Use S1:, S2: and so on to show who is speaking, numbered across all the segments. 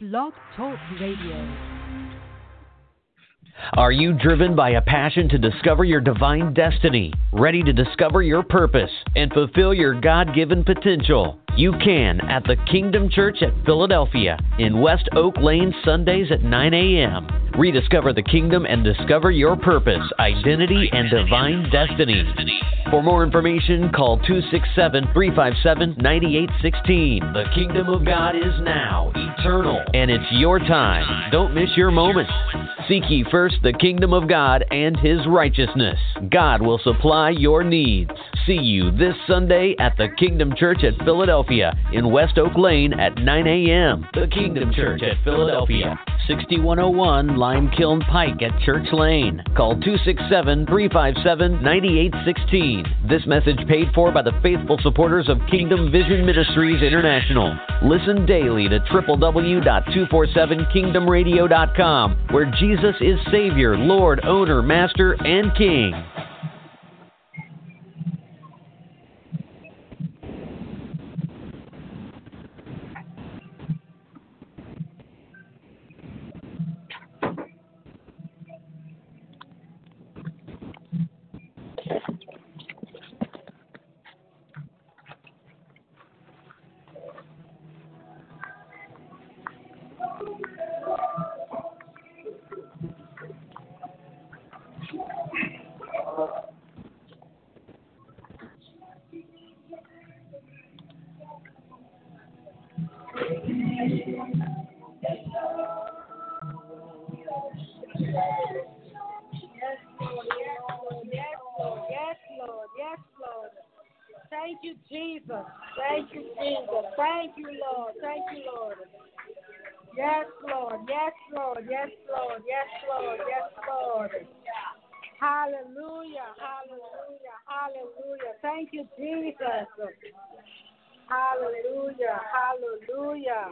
S1: Blog Talk Radio.
S2: Are you driven by a passion to discover your divine destiny, ready to discover your purpose, and fulfill your God given potential? You can at the Kingdom Church at Philadelphia in West Oak Lane, Sundays at 9 a.m. Rediscover the kingdom and discover your purpose, identity, and divine destiny. For more information, call 267 357 9816. The kingdom of God is now, eternal, and it's your time. Don't miss your moment. Seek ye first the kingdom of God and his righteousness. God will supply your needs. See you this Sunday at the Kingdom Church at Philadelphia in West Oak Lane at 9 a.m. The Kingdom Church at Philadelphia, 6101 Lime Kiln Pike at Church Lane. Call 267 357 9816. This message paid for by the faithful supporters of Kingdom Vision Ministries International. Listen daily to www.247kingdomradio.com where Jesus is Savior, Lord, Owner, Master, and King.
S3: Thank you, Jesus. Thank you, Jesus. Thank you, Lord. Thank you, Lord. Yes, Lord. Yes, Lord. Yes, Lord. Yes, Lord. Yes, Lord. Hallelujah. Hallelujah. Hallelujah. Thank you, Jesus. Hallelujah. Hallelujah.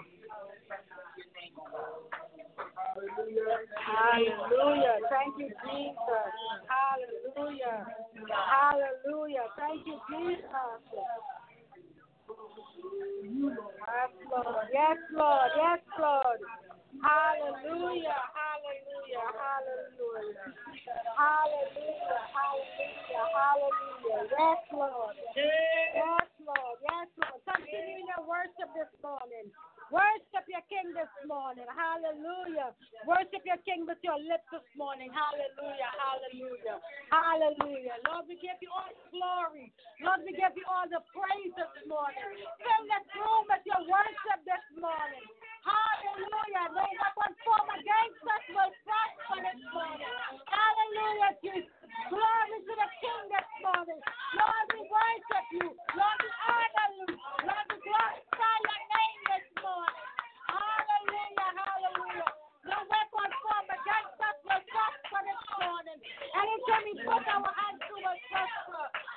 S3: Hallelujah. Thank you, Jesus. Hallelujah. Hallelujah. Thank you, Jesus. Yes, Lord. Yes, Lord. Yes, Lord. Hallelujah. Hallelujah. Hallelujah. Hallelujah. Hallelujah. Hallelujah. Yes, Lord. Yes, Lord. Yes, Lord. Continue in your worship this morning. Worship your King this morning. Hallelujah. Worship your King with your lips this morning. Hallelujah. Hallelujah. Hallelujah. Lord, we give you all the glory. Lord, we give you all the praise this morning. Fill this room with your worship this morning. Hallelujah. No weapon formed against us will prosper this morning. Hallelujah, Jesus. Glory to the King this morning. Lord, we worship you. Lord, we honor you. Lord, we glorify your name this Hallelujah, hallelujah. Against us this morning. We put our hands to.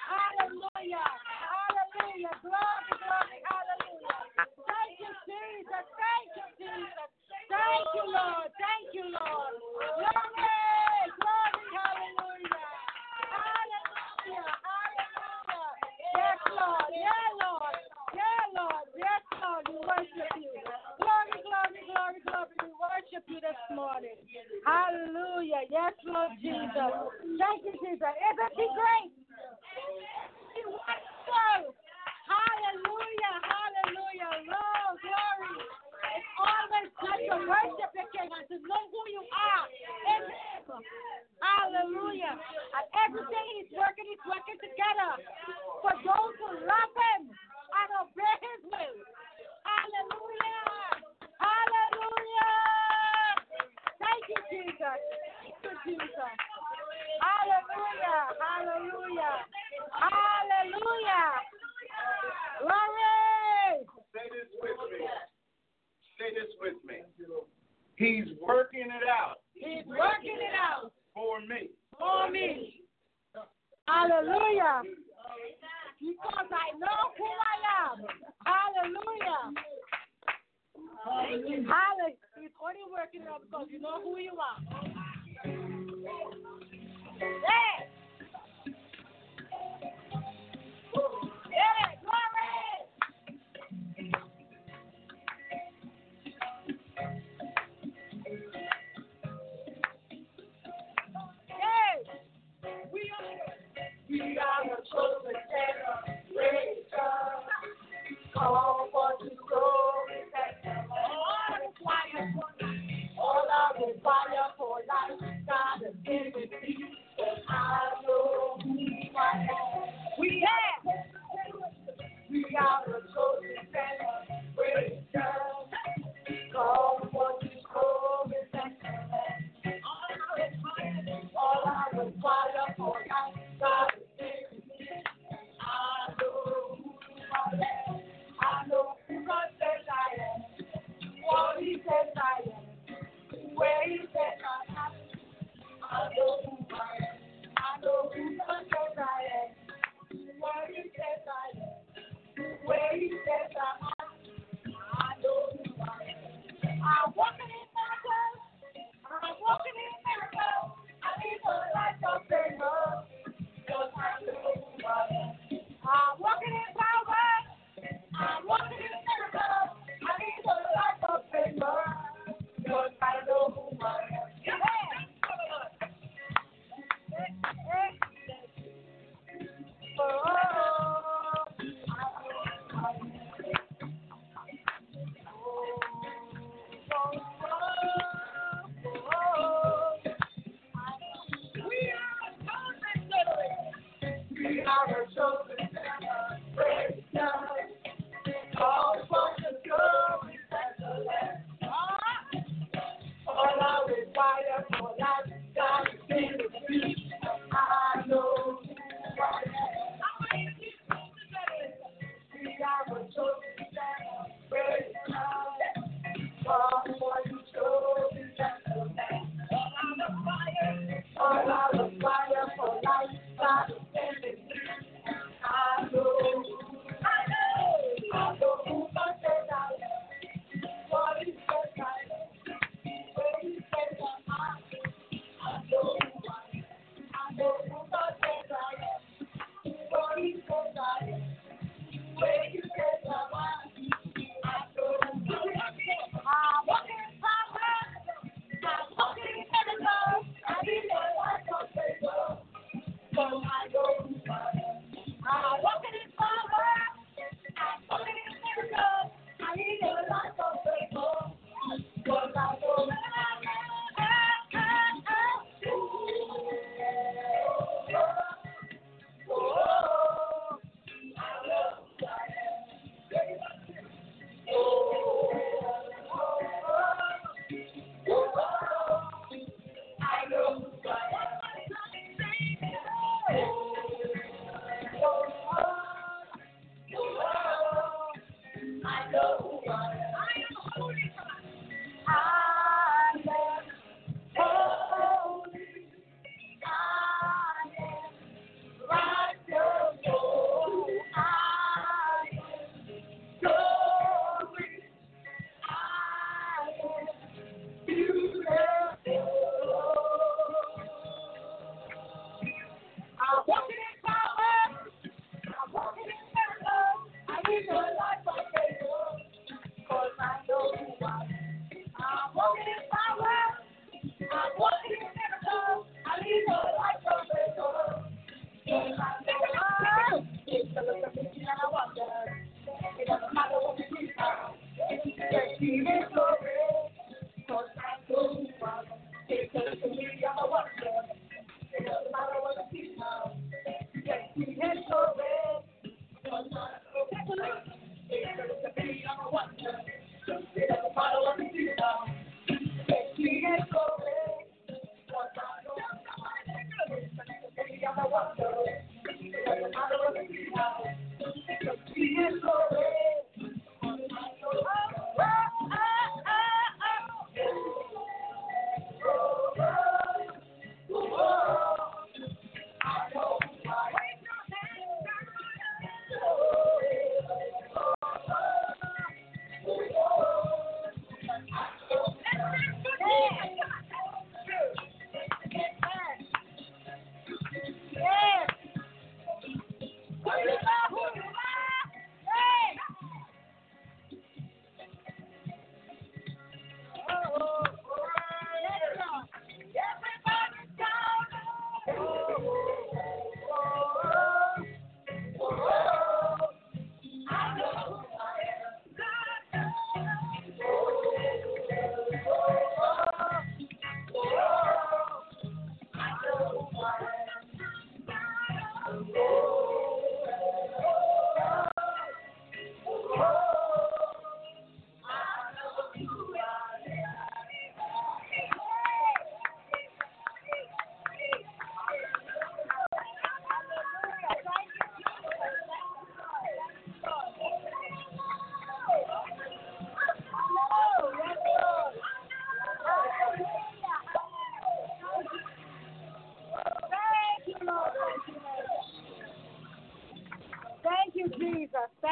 S3: Hallelujah, hallelujah. Glory, glory, hallelujah. Thank you, Jesus. Thank you, Jesus. Thank you, Lord. Thank you, Lord. Glory, hallelujah. Hallelujah, hallelujah. Yes, Lord. Yeah, Lord. Yeah, Lord. Yes, Lord. We worship you. Glory, glory, glory, glory. We worship you this morning. Hallelujah. Yes, Lord Jesus. Thank you, Jesus. Isn't he great? He wonderful. Hallelujah. Hallelujah. Lord, glory. It's always good to worship the King and to know who you are. Hallelujah. And everything He's working, He's working together for those who love Him and obey His will. Hallelujah. Hallelujah. Jesus. You, Jesus. Hallelujah. Hallelujah. Hallelujah. Glory.
S4: Say this with me. Say this with me. He's working it out
S3: He's working it out
S4: for me.
S3: for me. Hallelujah. Because I know who I am. Hallelujah. Hallelujah more than working up because you know who you are. Hey! Yeah!
S5: Hey! We are, we
S6: are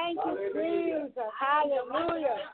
S6: Thank you, Jesus.
S5: Hallelujah.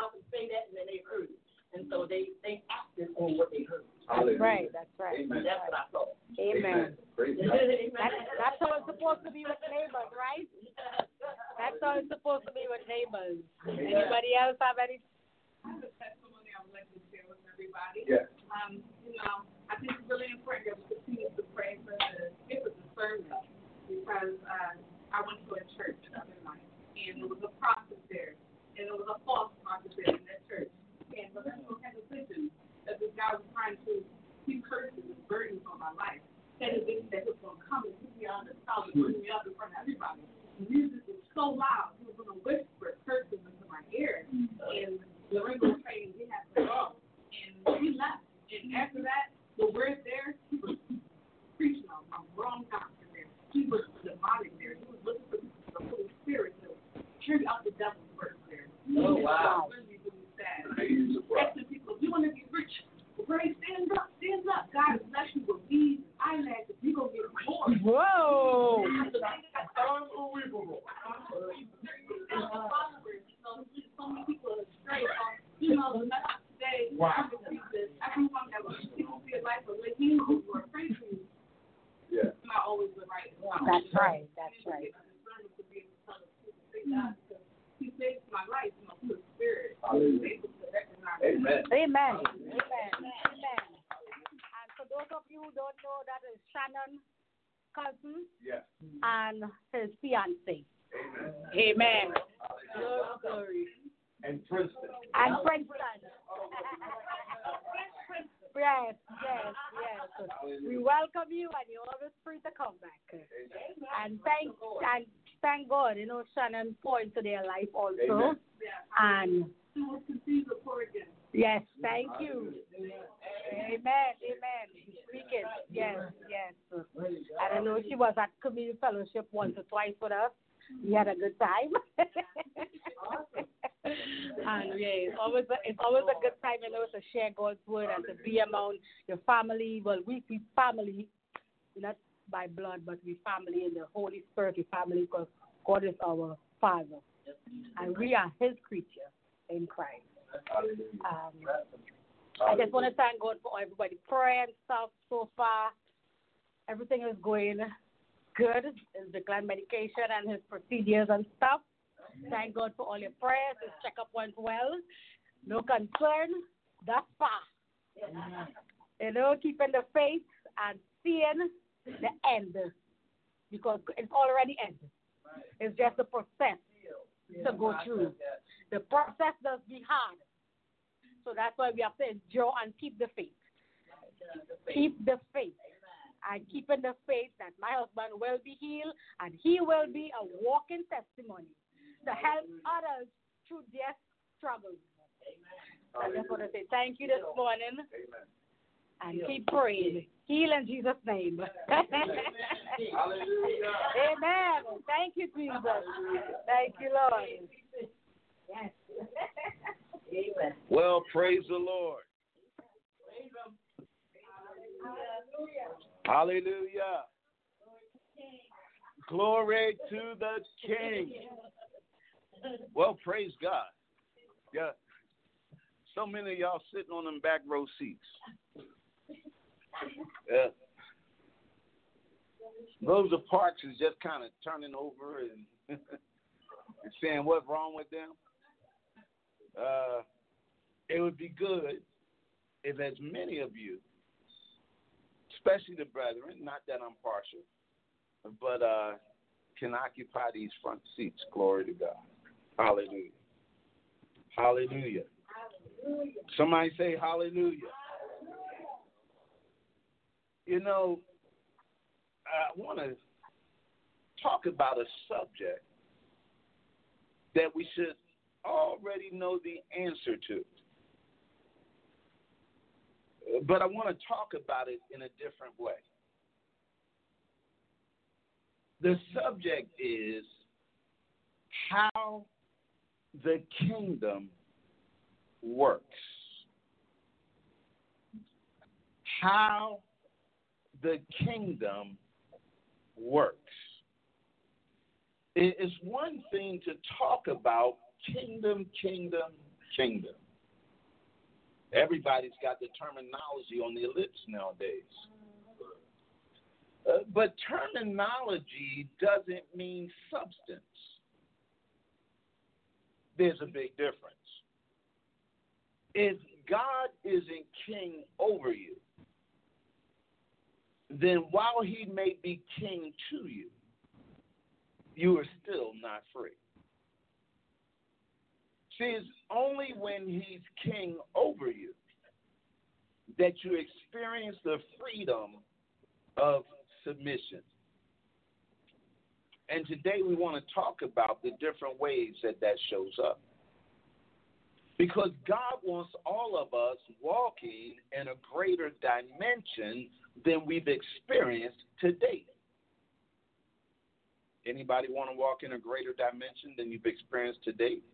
S4: mouth and say that, and then they heard it. And so they, they acted on what they heard.
S6: That's right. That's right.
S5: Amen.
S4: That's what I thought.
S6: Amen.
S4: Amen.
S6: That's, that's how it's supposed to be with neighbors, right? That's how it's supposed to be with neighbors. Anybody else have
S3: anything? Fellowship once or twice with us. We had a good time. and yeah, it's always a, it's always a good time, you know, to share God's word and to be among your family. Well, we we family, not by blood, but we family in the Holy Spirit. We family because God is our Father, and we are His creature in Christ. Um, I just want to thank God for everybody prayer and stuff so far. Everything is going good. His decline medication and his procedures and stuff. Thank God for all your prayers. His checkup went well. No concern. Thus far. You know, keeping the faith and seeing the end. Because it's already ended. It's just a process to go through. The process does be hard. So that's why we have to endure and keep the faith. Keep the faith. And keeping the faith that my husband will be healed and he will be a walking testimony to help others through their struggles. I just want to say thank you this morning
S4: Amen.
S3: and keep praying. Heal in Jesus' name.
S4: Hallelujah.
S3: Amen. Thank you, Jesus. Thank you, Lord. Yes.
S5: Amen.
S4: Well, praise the Lord. Hallelujah. Glory to the King. Well, praise God. Yeah. So many of y'all sitting on them back row seats. Yeah. Rosa Parks is just kind of turning over and, and saying what's wrong with them. Uh, it would be good if as many of you, especially the brethren, not that I'm partial, but uh, can occupy these front seats. Glory to God. Hallelujah. Hallelujah. Somebody say hallelujah. You know, I want to talk about a subject that we should already know the answer to. But I want to talk about it in a different way. The subject is how the kingdom works. How the kingdom works. It is one thing to talk about kingdom, kingdom, kingdom. Everybody's got the terminology on their lips nowadays. Uh, but terminology doesn't mean substance. There's a big difference. If God isn't king over you, then while he may be king to you, you are still not free. It's only when he's king over you that you experience the freedom of submission. And today we want to talk about the different ways that that shows up. Because God wants all of us walking in a greater dimension than we've experienced to date. Anybody want to walk in a greater dimension than you've experienced to date?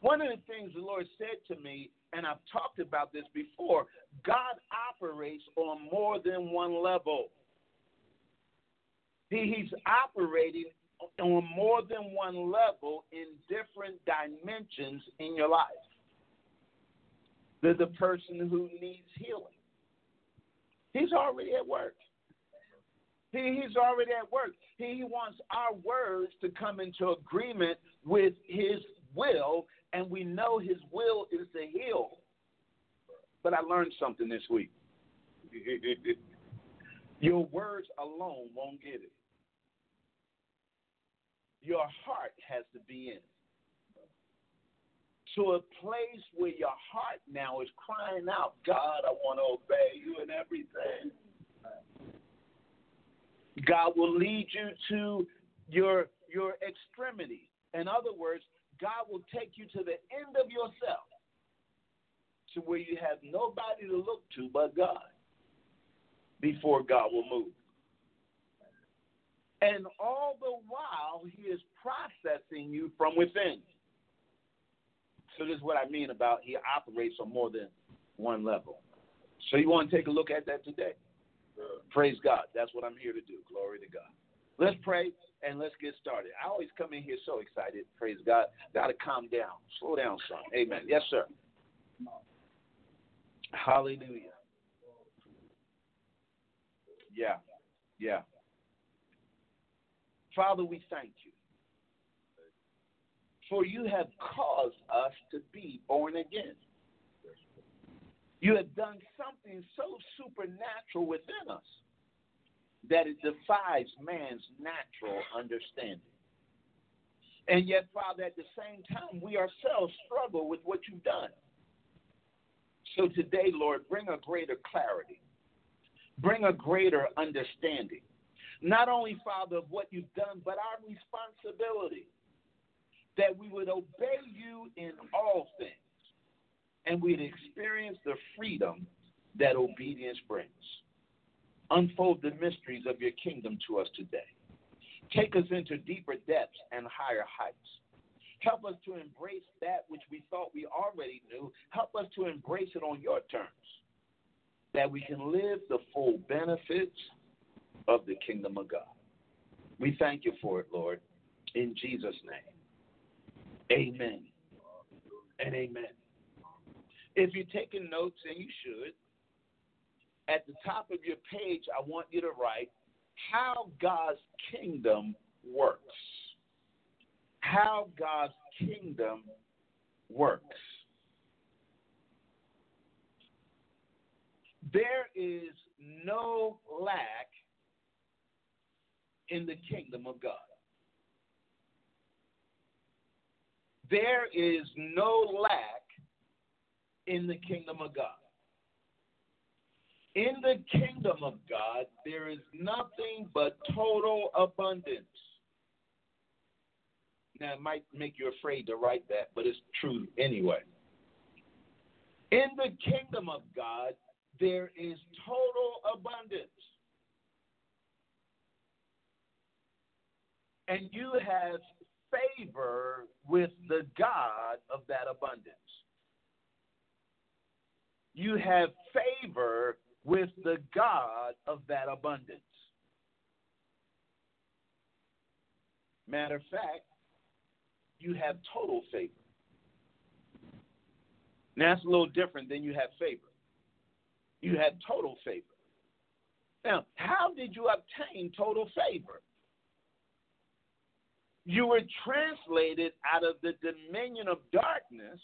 S4: One of the things the Lord said to me, and I've talked about this before, God operates on more than one level. He, he's operating on more than one level in different dimensions in your life. There's the person who needs healing. He's already at work. He, he's already at work. He wants our words to come into agreement with his will, and we know his will is to heal. But I learned something this week. Your words alone won't get it. Your heart has to be in it. To a place where your heart now is crying out, God, I want to obey you in everything. God will lead you to your your extremity. In other words, God will take you to the end of yourself to where you have nobody to look to but God before God will move. And all the while, He is processing you from within. So, this is what I mean about He operates on more than one level. So, you want to take a look at that today? Praise God. That's what I'm here to do. Glory to God. Let's pray and let's get started. I always come in here so excited. Praise God. Got to calm down. Slow down, son. Amen. Yes, sir. Hallelujah. Yeah. Yeah. Father, we thank you. For you have caused us to be born again. You have done something so supernatural within us that it defies man's natural understanding. And yet, Father, at the same time, we ourselves struggle with what you've done. So today, Lord, bring a greater clarity, bring a greater understanding. Not only, Father, of what you've done, but our responsibility that we would obey you in all things and we'd experience the freedom that obedience brings. Unfold the mysteries of your kingdom to us today. Take us into deeper depths and higher heights. Help us to embrace that which we thought we already knew. Help us to embrace it on your terms, that we can live the full benefits of the kingdom of God. We thank you for it, Lord, in Jesus' name. Amen and amen. If you're taking notes, and you should, at the top of your page, I want you to write how God's kingdom works. How God's kingdom works. There is no lack in the kingdom of God. There is no lack in the kingdom of God. In the kingdom of God, there is nothing but total abundance. Now, it might make you afraid to write that, but it's true anyway. In the kingdom of God, there is total abundance. And you have favor with the God of that abundance you have favor with the God of that abundance. Matter of fact, you have total favor. Now, that's a little different than you have favor. You have total favor. Now, how did you obtain total favor? You were translated out of the dominion of darkness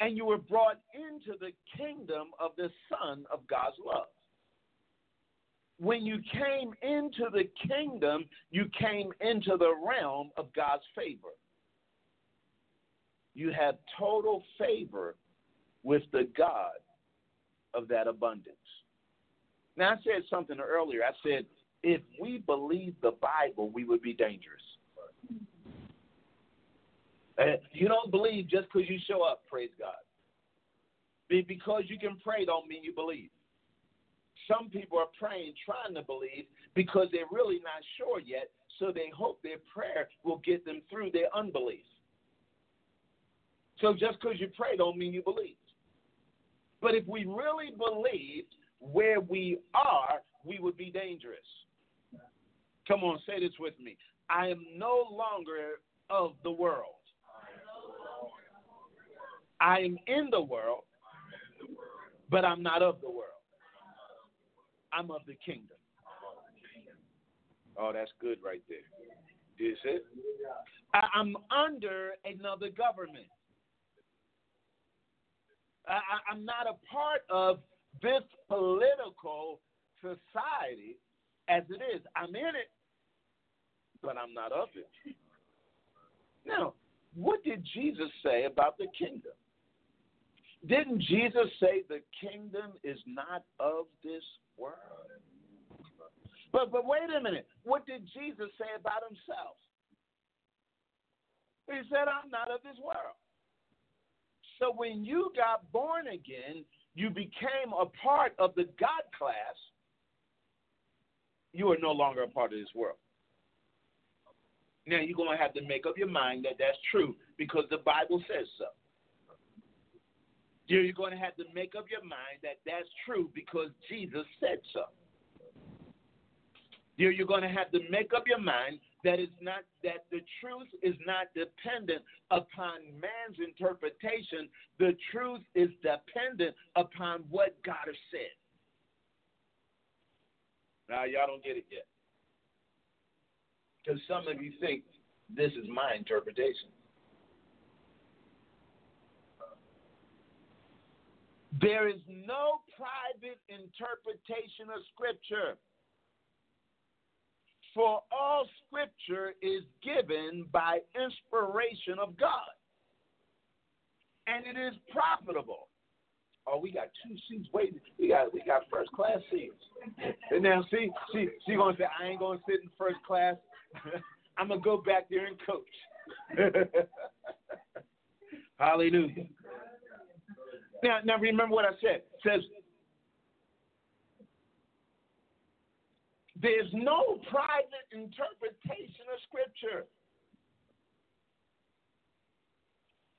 S4: and you were brought into the kingdom of the Son of God's love. when you came into the kingdom, you came into the realm of God's favor. You had total favor with the God of that abundance. Now, I said something earlier. I said, if we believe the Bible, we would be dangerous. Uh, you don't believe just because you show up, praise God. Because you can pray don't mean you believe. Some people are praying trying to believe because they're really not sure yet, so they hope their prayer will get them through their unbelief. So just because you pray don't mean you believe. But if we really believed where we are, we would be dangerous. Come on, say this with me. I am no longer of the world. I am in the world, but I'm not of the world. I'm of the kingdom. Oh, that's good right there. Is it? I'm under another government. I, am not a part of this political society as it is. I'm in it, but I'm not of it. Now, what did Jesus say about the kingdom? Didn't Jesus say the kingdom is not of this world? But but wait a minute. What did Jesus say about himself? He said, I'm not of this world. So when you got born again, you became a part of the God class. You are no longer a part of this world. Now you're going to have to make up your mind that that's true because the Bible says so. You're going to have to make up your mind that that's true because Jesus said so. You're going to have to make up your mind that it's not that the truth is not dependent upon man's interpretation. The truth is dependent upon what God has said. Now y'all don't get it yet. Because some of you think this is my interpretation. There is no private interpretation of Scripture. For all Scripture is given by inspiration of God, and it is profitable. Oh, we got two seats waiting. We got we got first class seats. And now see, she she gonna say I ain't gonna sit in first class. I'm gonna go back there and coach. Hallelujah. Now, now remember what I said. It says there's no private interpretation of Scripture.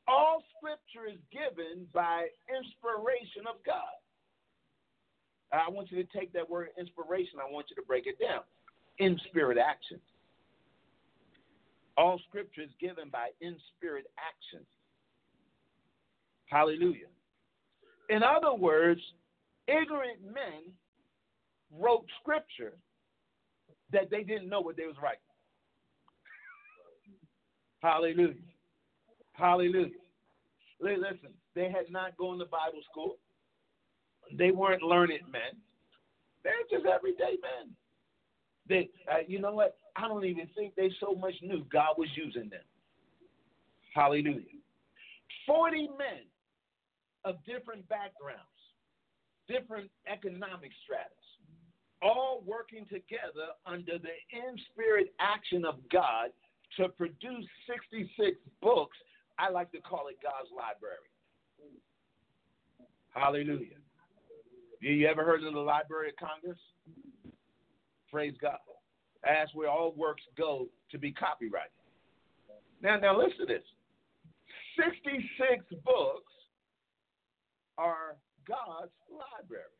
S4: All Scripture is given by inspiration of God. I want you to take that word inspiration. I want you to break it down. In spirit action. All Scripture is given by in spirit action. Hallelujah. In other words, ignorant men wrote scripture that they didn't know what they was writing. Hallelujah. Hallelujah. Listen, they had not gone to Bible school. They weren't learned men. They're just everyday men. They, uh, you know what? I don't even think they so much knew God was using them. Hallelujah. Forty men of different backgrounds, different economic stratas, all working together under the in spirit action of God to produce 66 books. I like to call it God's library. Hallelujah. You ever heard of the Library of Congress? Praise God. That's where all works go to be copyrighted. Now, now listen to this. 66 books are God's library.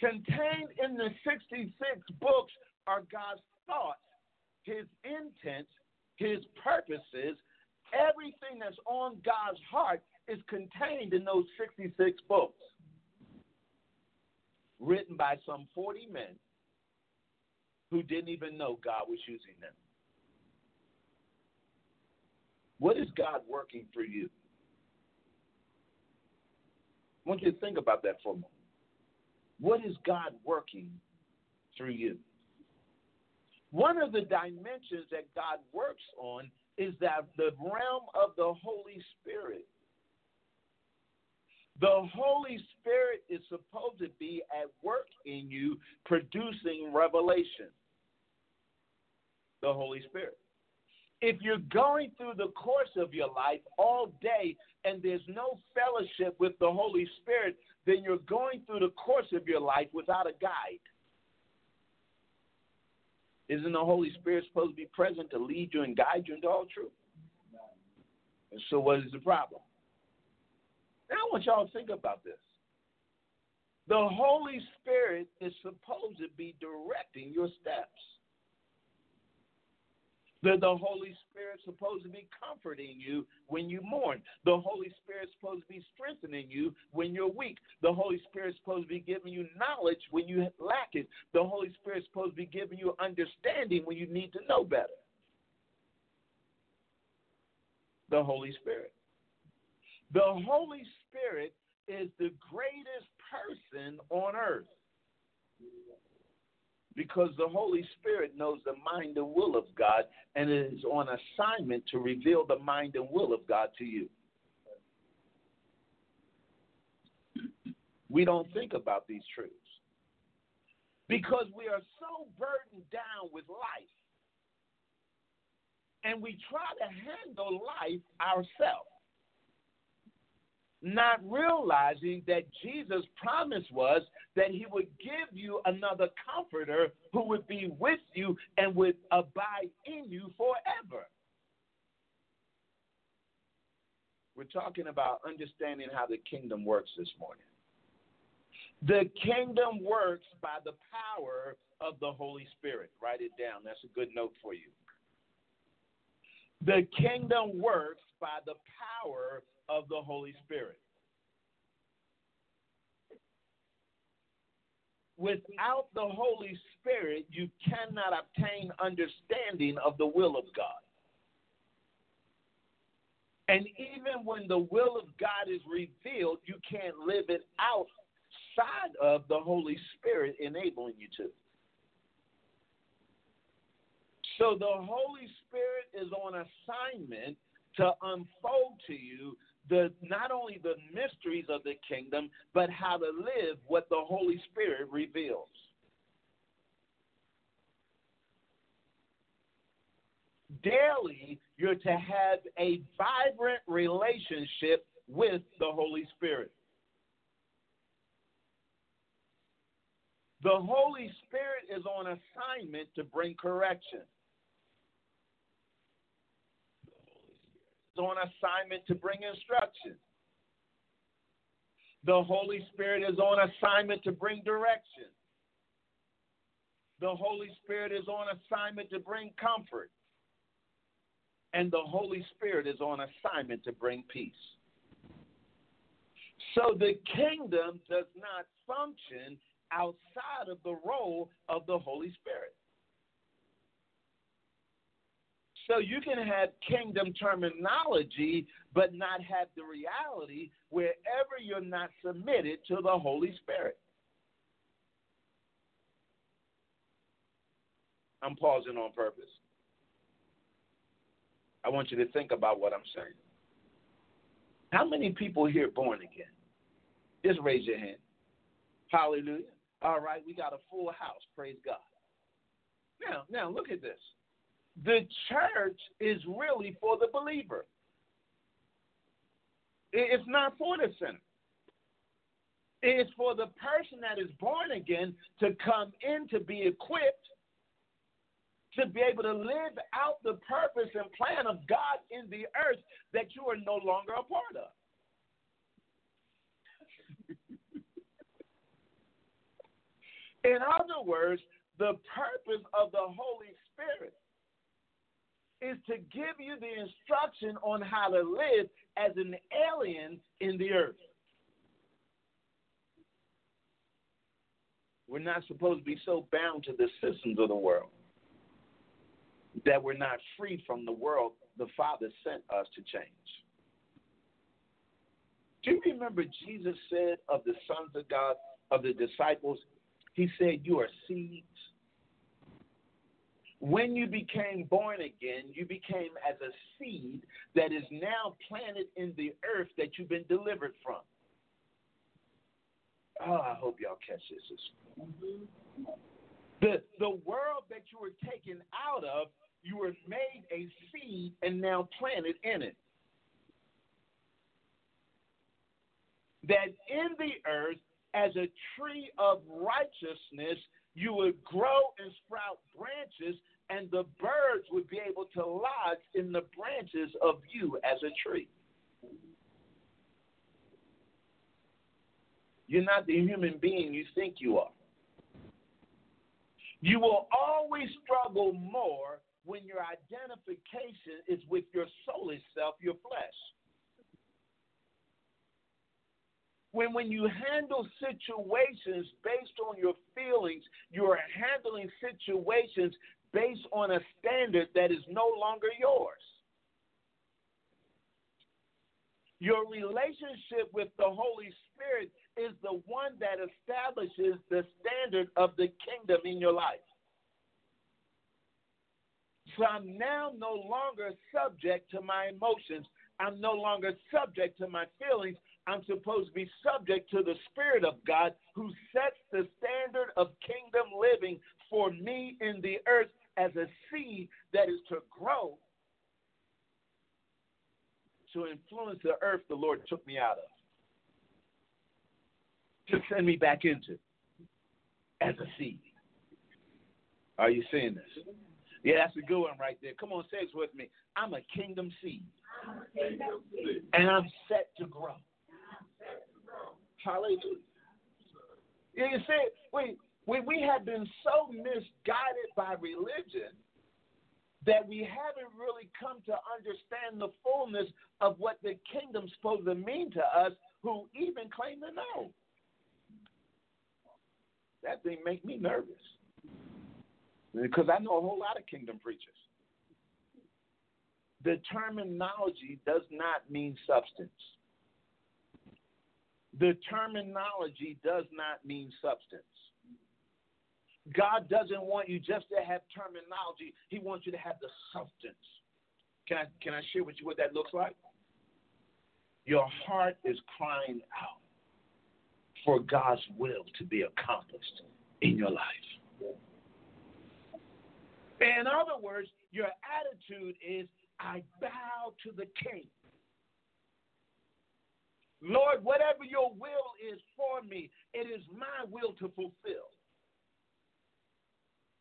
S4: Contained in the 66 books are God's thoughts, His intents, His purposes. Everything that's on God's heart is contained in those 66 books, written by some 40 men who didn't even know God was using them. What is God working through you? I want you to think about that for a moment. What is God working through you? One of the dimensions that God works on is that the realm of the Holy Spirit. The Holy Spirit is supposed to be at work in you, producing revelation. The Holy Spirit. If you're going through the course of your life all day and there's no fellowship with the Holy Spirit, then you're going through the course of your life without a guide. Isn't the Holy Spirit supposed to be present to lead you and guide you into all truth? And so, what is the problem? Now, I want y'all to think about this. The Holy Spirit is supposed to be directing your steps. The, the Holy Spirit's supposed to be comforting you when you mourn. The Holy Spirit's supposed to be strengthening you when you're weak. The Holy Spirit's supposed to be giving you knowledge when you lack it. The Holy Spirit's supposed to be giving you understanding when you need to know better. The Holy Spirit. The Holy Spirit is the greatest person on earth because the Holy Spirit knows the mind and will of God and is on assignment to reveal the mind and will of God to you. We don't think about these truths because we are so burdened down with life and we try to handle life ourselves not realizing that Jesus' promise was that he would give you another comforter who would be with you and would abide in you forever. We're talking about understanding how the kingdom works this morning. The kingdom works by the power of the Holy Spirit. Write it down. That's a good note for you. The kingdom works by the power of the Holy Spirit. Without the Holy Spirit, you cannot obtain understanding of the will of God. And even when the will of God is revealed, you can't live it outside of the Holy Spirit enabling you to. So the Holy Spirit is on assignment to unfold to you the not only the mysteries of the kingdom, but how to live what the Holy Spirit reveals. Daily, you're to have a vibrant relationship with the Holy Spirit. The Holy Spirit is on assignment to bring correction. On assignment to bring instruction. The Holy Spirit is on assignment to bring direction. The Holy Spirit is on assignment to bring comfort. And the Holy Spirit is on assignment to bring peace. So the kingdom does not function outside of the role of the Holy Spirit. So you can have kingdom terminology, but not have the reality wherever you're not submitted to the Holy Spirit. I'm pausing on purpose. I want you to think about what I'm saying. How many people here born again? Just raise your hand. Hallelujah. All right, we got a full house. Praise God. Now, now look at this. The church is really for the believer. It's not for the sinner. It's for the person that is born again to come in to be equipped to be able to live out the purpose and plan of God in the earth that you are no longer a part of. in other words, the purpose of the Holy Spirit is to give you the instruction on how to live as an alien in the earth. We're not supposed to be so bound to the systems of the world that we're not free from the world the Father sent us to change. Do you remember Jesus said of the sons of God, of the disciples, he said, You are seeds. When you became born again, you became as a seed that is now planted in the earth that you've been delivered from. Oh, I hope y'all catch this. The, the world that you were taken out of, you were made a seed and now planted in it. That in the earth, as a tree of righteousness, you would grow and sprout branches, and the birds would be able to lodge in the branches of you as a tree. You're not the human being you think you are. You will always struggle more when your identification is with your soulish self, your flesh. When, when you handle situations based on your feelings, you are handling situations based on a standard that is no longer yours. Your relationship with the Holy Spirit is the one that establishes the standard of the kingdom in your life. So I'm now no longer subject to my emotions. I'm no longer subject to my feelings. I'm supposed to be subject to the Spirit of God who sets the standard of kingdom living for me in the earth as a seed that is to grow to influence the earth the Lord took me out of, to send me back into as a seed. Are you seeing this? Yeah, that's a good one right there. Come on, say it with me. I'm a kingdom seed. And I'm set to grow. Hallelujah. You see, we, we, we have been so misguided by religion that we haven't really come to understand the fullness of what the kingdom's supposed to mean to us who even claim to know. That thing make me nervous. Because I know a whole lot of kingdom preachers. The terminology does not mean substance. The terminology does not mean substance. God doesn't want you just to have terminology. He wants you to have the substance. Can I can I share with you what that looks like? Your heart is crying out for God's will to be accomplished in your life. In other words, your attitude is I bow to the king. Lord, whatever your will is for me, it is my will to fulfill.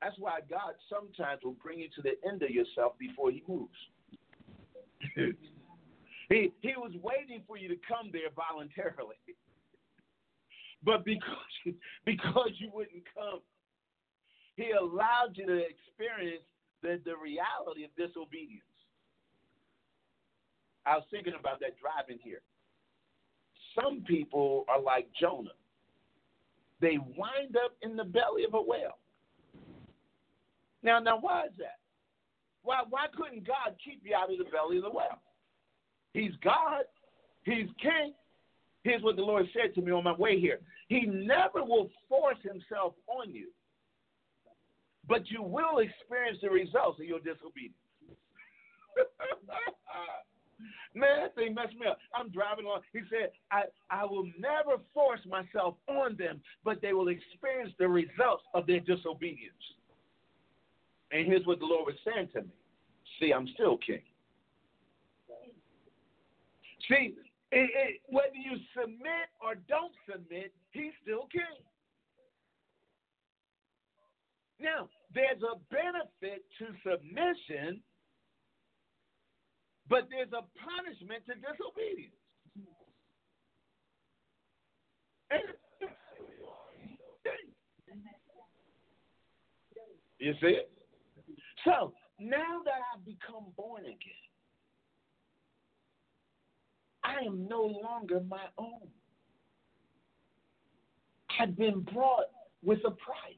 S4: That's why God sometimes will bring you to the end of yourself before He moves. he He was waiting for you to come there voluntarily, but because because you wouldn't come, He allowed you to experience the the reality of disobedience. I was thinking about that driving here. Some people are like Jonah. They wind up in the belly of a whale. Now, now, why is that? Why, why couldn't God keep you out of the belly of the whale? He's God. He's King. Here's what the Lord said to me on my way here. He never will force himself on you, but you will experience the results of your disobedience. Man, that thing messed me up. I'm driving along. He said, I, I will never force myself on them, but they will experience the results of their disobedience. And here's what the Lord was saying to me See, I'm still king. See, it, it, whether you submit or don't submit, he's still king. Now, there's a benefit to submission, but there's a punishment to disobedience. You see it? So now that I've become born again, I am no longer my own. I've been brought with a price.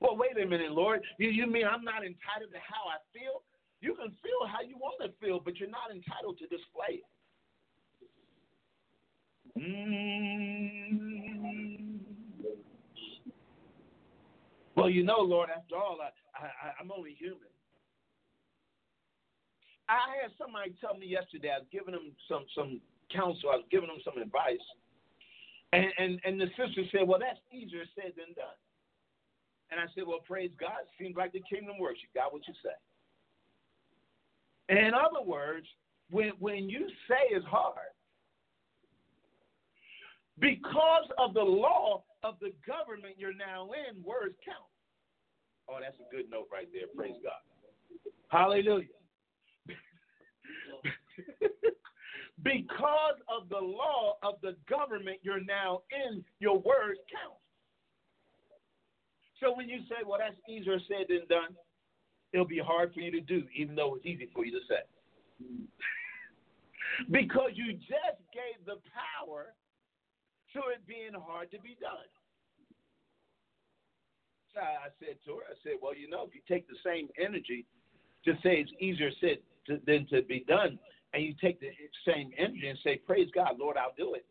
S4: Well, wait a minute, Lord. You, you mean I'm not entitled to how I feel? You can feel how you want to feel, but you're not entitled to display it. Mm. Well, you know, Lord, after all, I, I, I'm only human. I had somebody tell me yesterday, I was giving them some, some counsel, I was giving them some advice. And, and, and the sister said, Well, that's easier said than done. And I said, Well, praise God. Seems like the kingdom works. You got what you say. In other words, when, when you say it's hard, because of the law of the government you're now in, words count. Oh, that's a good note right there. Praise God. Hallelujah. because of the law of the government you're now in, your words count. So when you say, well, that's easier said than done, it'll be hard for you to do, even though it's easy for you to say. because you just gave the power to it being hard to be done. So I said to her, I said, well, you know, if you take the same energy to say it's easier said to, than to be done, and you take the same energy and say, praise God, Lord, I'll do it.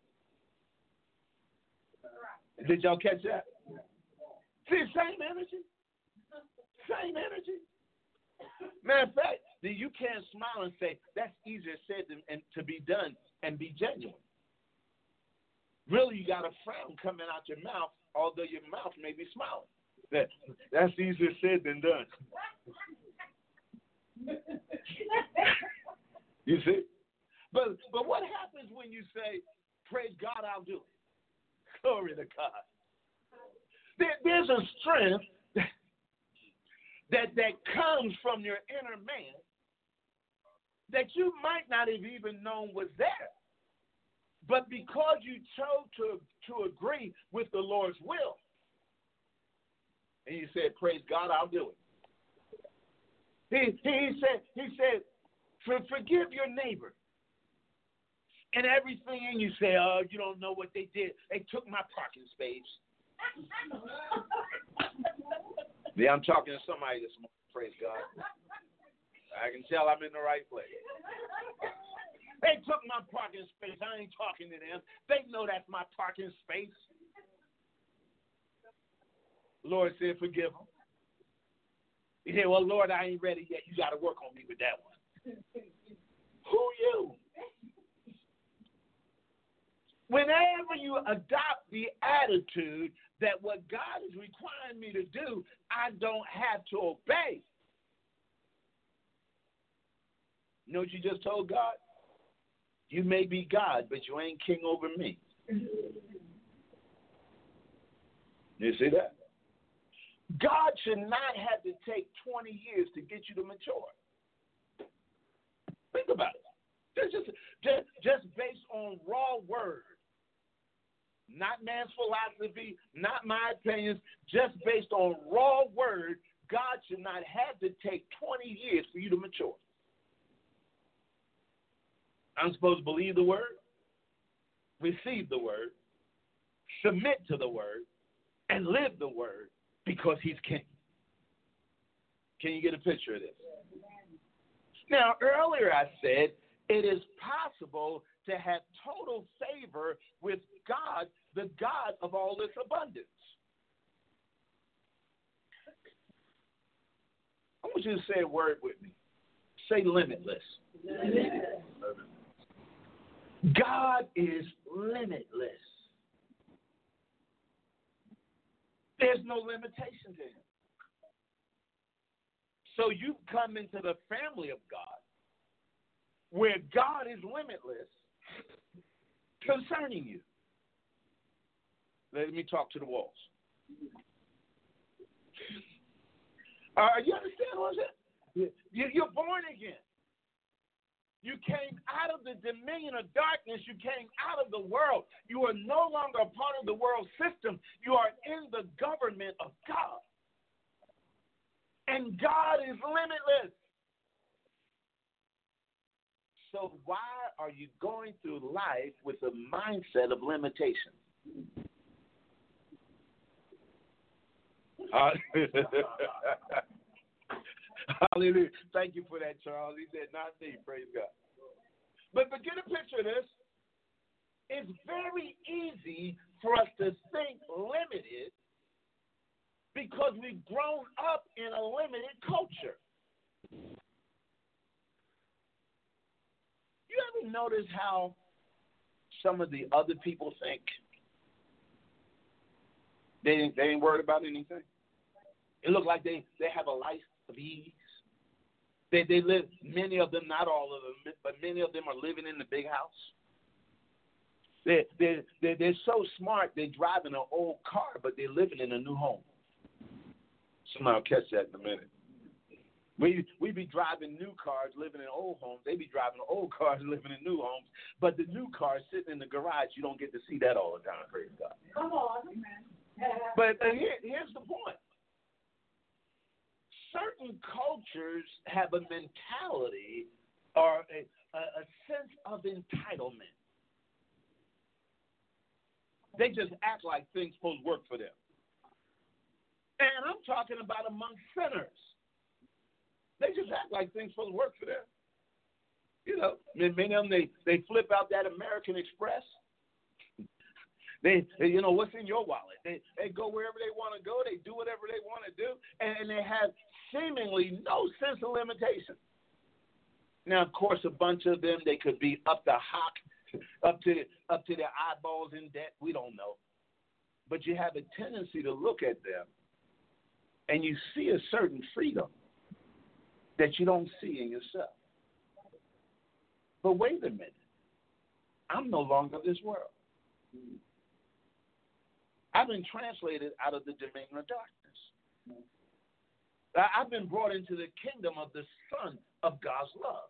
S4: Did y'all catch that? See, same energy. Same energy. Matter of fact, then you can't smile and say, that's easier said than and to be done and be genuine. Really, you got a frown coming out your mouth, although your mouth may be smiling. That, that's easier said than done. you see? But but what happens when you say, Praise God, I'll do it? Glory to God. There, there's a strength that that comes from your inner man that you might not have even known was there. But because you chose to, to agree with the Lord's will, and you said, Praise God, I'll do it. He, he said, he said, For, forgive your neighbor. And everything in you say, Oh, you don't know what they did. They took my parking space. yeah, I'm talking to somebody this morning, praise God. I can tell I'm in the right place. They took my parking space. I ain't talking to them. They know that's my parking space. Lord said, forgive them. He said, well, Lord, I ain't ready yet. You got to work on me with that one. Who you? Whenever you adopt the attitude that what God is requiring me to do, I don't have to obey. You know what you just told God? You may be God, but you ain't king over me. You see that? God should not have to take 20 years to get you to mature. Think about it. Just, just, just, just based on raw word, not man's philosophy, not my opinions, just based on raw word, God should not have to take 20 years for you to mature. I'm supposed to believe the word, receive the word, submit to the word, and live the word because he's king. Can you get a picture of this? Now, earlier I said it is possible to have total favor with God, the God of all this abundance. I want you to say a word with me. Say limitless. limitless. God is limitless. There's no limitation to him. So you come into the family of God where God is limitless concerning you. Let me talk to the walls. Uh, you understand what I'm saying? You're born again. You came out of the dominion of darkness. You came out of the world. You are no longer a part of the world system. You are in the government of God. And God is limitless. So why are you going through life with a mindset of limitation? Uh, Hallelujah. Thank you for that, Charles. He said, not me. Praise God. But, but get a picture of this. it's very easy for us to think limited because we've grown up in a limited culture. You ever notice how some of the other people think? They they ain't worried about anything. It looks like they, they have a life of ease. They they live many of them, not all of them, but many of them are living in the big house. They they they they're so smart. They're driving an old car, but they're living in a new home. Somebody will catch that in a minute. We we be driving new cars, living in old homes. They be driving old cars, living in new homes. But the new car sitting in the garage, you don't get to see that all the time. Praise God.
S7: Come on.
S4: But uh, here, here's the point. Certain cultures have a mentality or a, a, sense of entitlement. They just act like things supposed to work for them. And I'm talking about among sinners. They just act like things supposed to work for them. You know, many of them they, they flip out that American Express. They, they, you know, what's in your wallet? They, they go wherever they want to go. They do whatever they want to do, and they have seemingly no sense of limitation. Now, of course, a bunch of them they could be up the hock, up to up to their eyeballs in debt. We don't know, but you have a tendency to look at them, and you see a certain freedom that you don't see in yourself. But wait a minute, I'm no longer this world. I've been translated out of the dominion of darkness. I've been brought into the kingdom of the Son of God's love.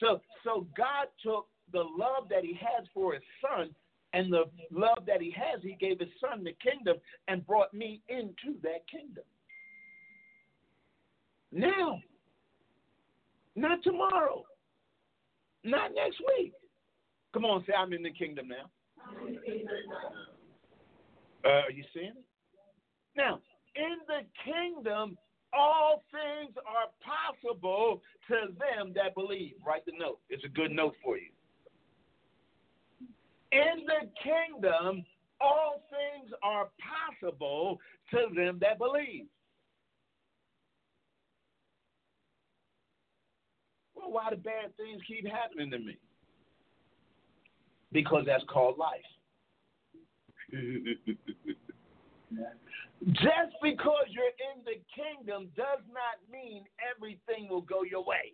S4: So, so God took the love that He has for His Son and the love that He has, He gave His Son the kingdom and brought me into that kingdom. Now, not tomorrow, not next week. Come on, say, I'm in the kingdom now. Uh, are you seeing it? Now, in the kingdom, all things are possible to them that believe. Write the note. It's a good note for you. In the kingdom, all things are possible to them that believe. Well, why do bad things keep happening to me? Because that's called life. Just because you're in the kingdom does not mean everything will go your way.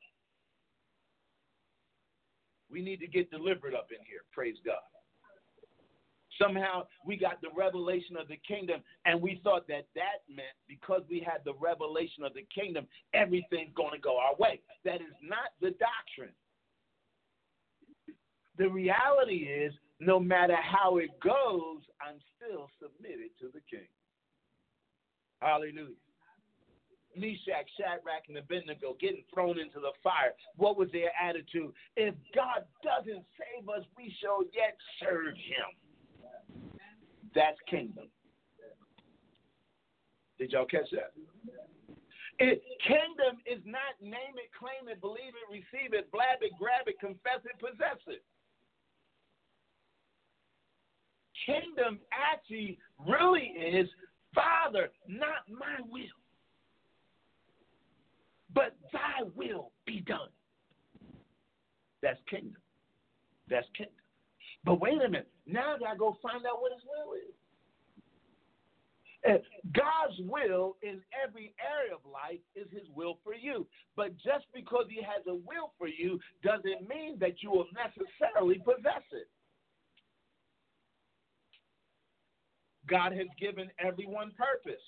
S4: We need to get delivered up in here. Praise God. Somehow we got the revelation of the kingdom, and we thought that that meant because we had the revelation of the kingdom, everything's going to go our way. That is not the doctrine. The reality is, no matter how it goes, I'm still submitted to the king. Hallelujah. Meshach, Shadrach, and Abednego getting thrown into the fire. What was their attitude? If God doesn't save us, we shall yet serve him. That's kingdom. Did y'all catch that? It, kingdom is not name it, claim it, believe it, receive it, blab it, grab it, confess it, possess it. Kingdom actually really is Father, not my will, but thy will be done. That's kingdom. That's kingdom. But wait a minute. Now I gotta go find out what his will is. God's will in every area of life is his will for you. But just because he has a will for you doesn't mean that you will necessarily possess it. God has given everyone purpose.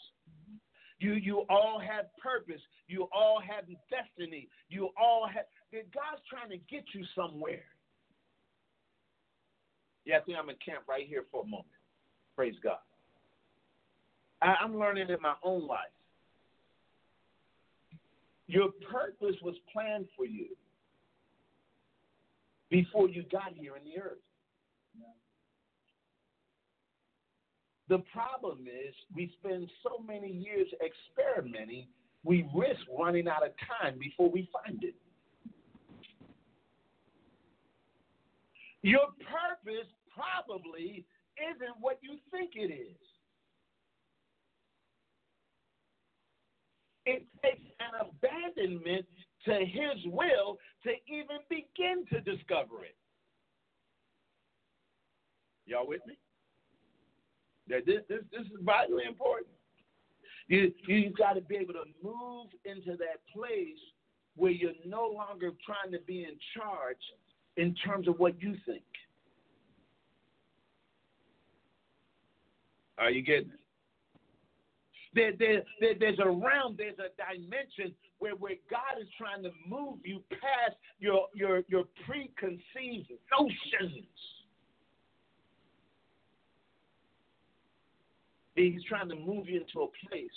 S4: You you all have purpose. You all have destiny. You all have God's trying to get you somewhere. Yeah, I think I'm in camp right here for a moment. Praise God. I, I'm learning in my own life. Your purpose was planned for you before you got here in the earth. The problem is we spend so many years experimenting, we risk running out of time before we find it. Your purpose probably isn't what you think it is. It takes an abandonment to his will to even begin to discover it. Y'all with me? This, this, this is vitally important. You, you've got to be able to move into that place where you're no longer trying to be in charge in terms of what you think. Are you getting it? There, there, there, there's a realm, there's a dimension where, where God is trying to move you past your, your, your preconceived notions. He's trying to move you into a place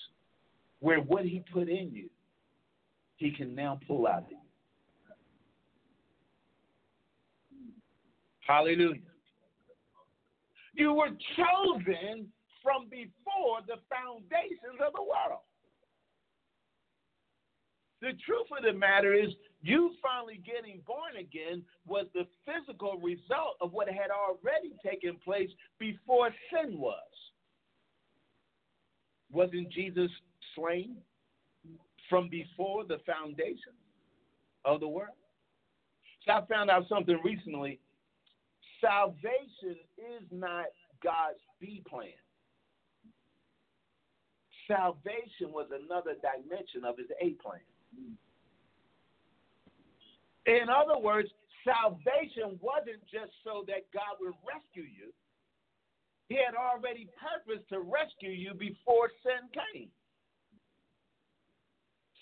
S4: where what he put in you, he can now pull out of you. Hallelujah. You were chosen from before the foundations of the world. The truth of the matter is, you finally getting born again was the physical result of what had already taken place before sin was. Wasn't Jesus slain from before the foundation of the world? So I found out something recently. Salvation is not God's B plan. Salvation was another dimension of his A plan. In other words, salvation wasn't just so that God would rescue you. He had already purposed to rescue you before sin came.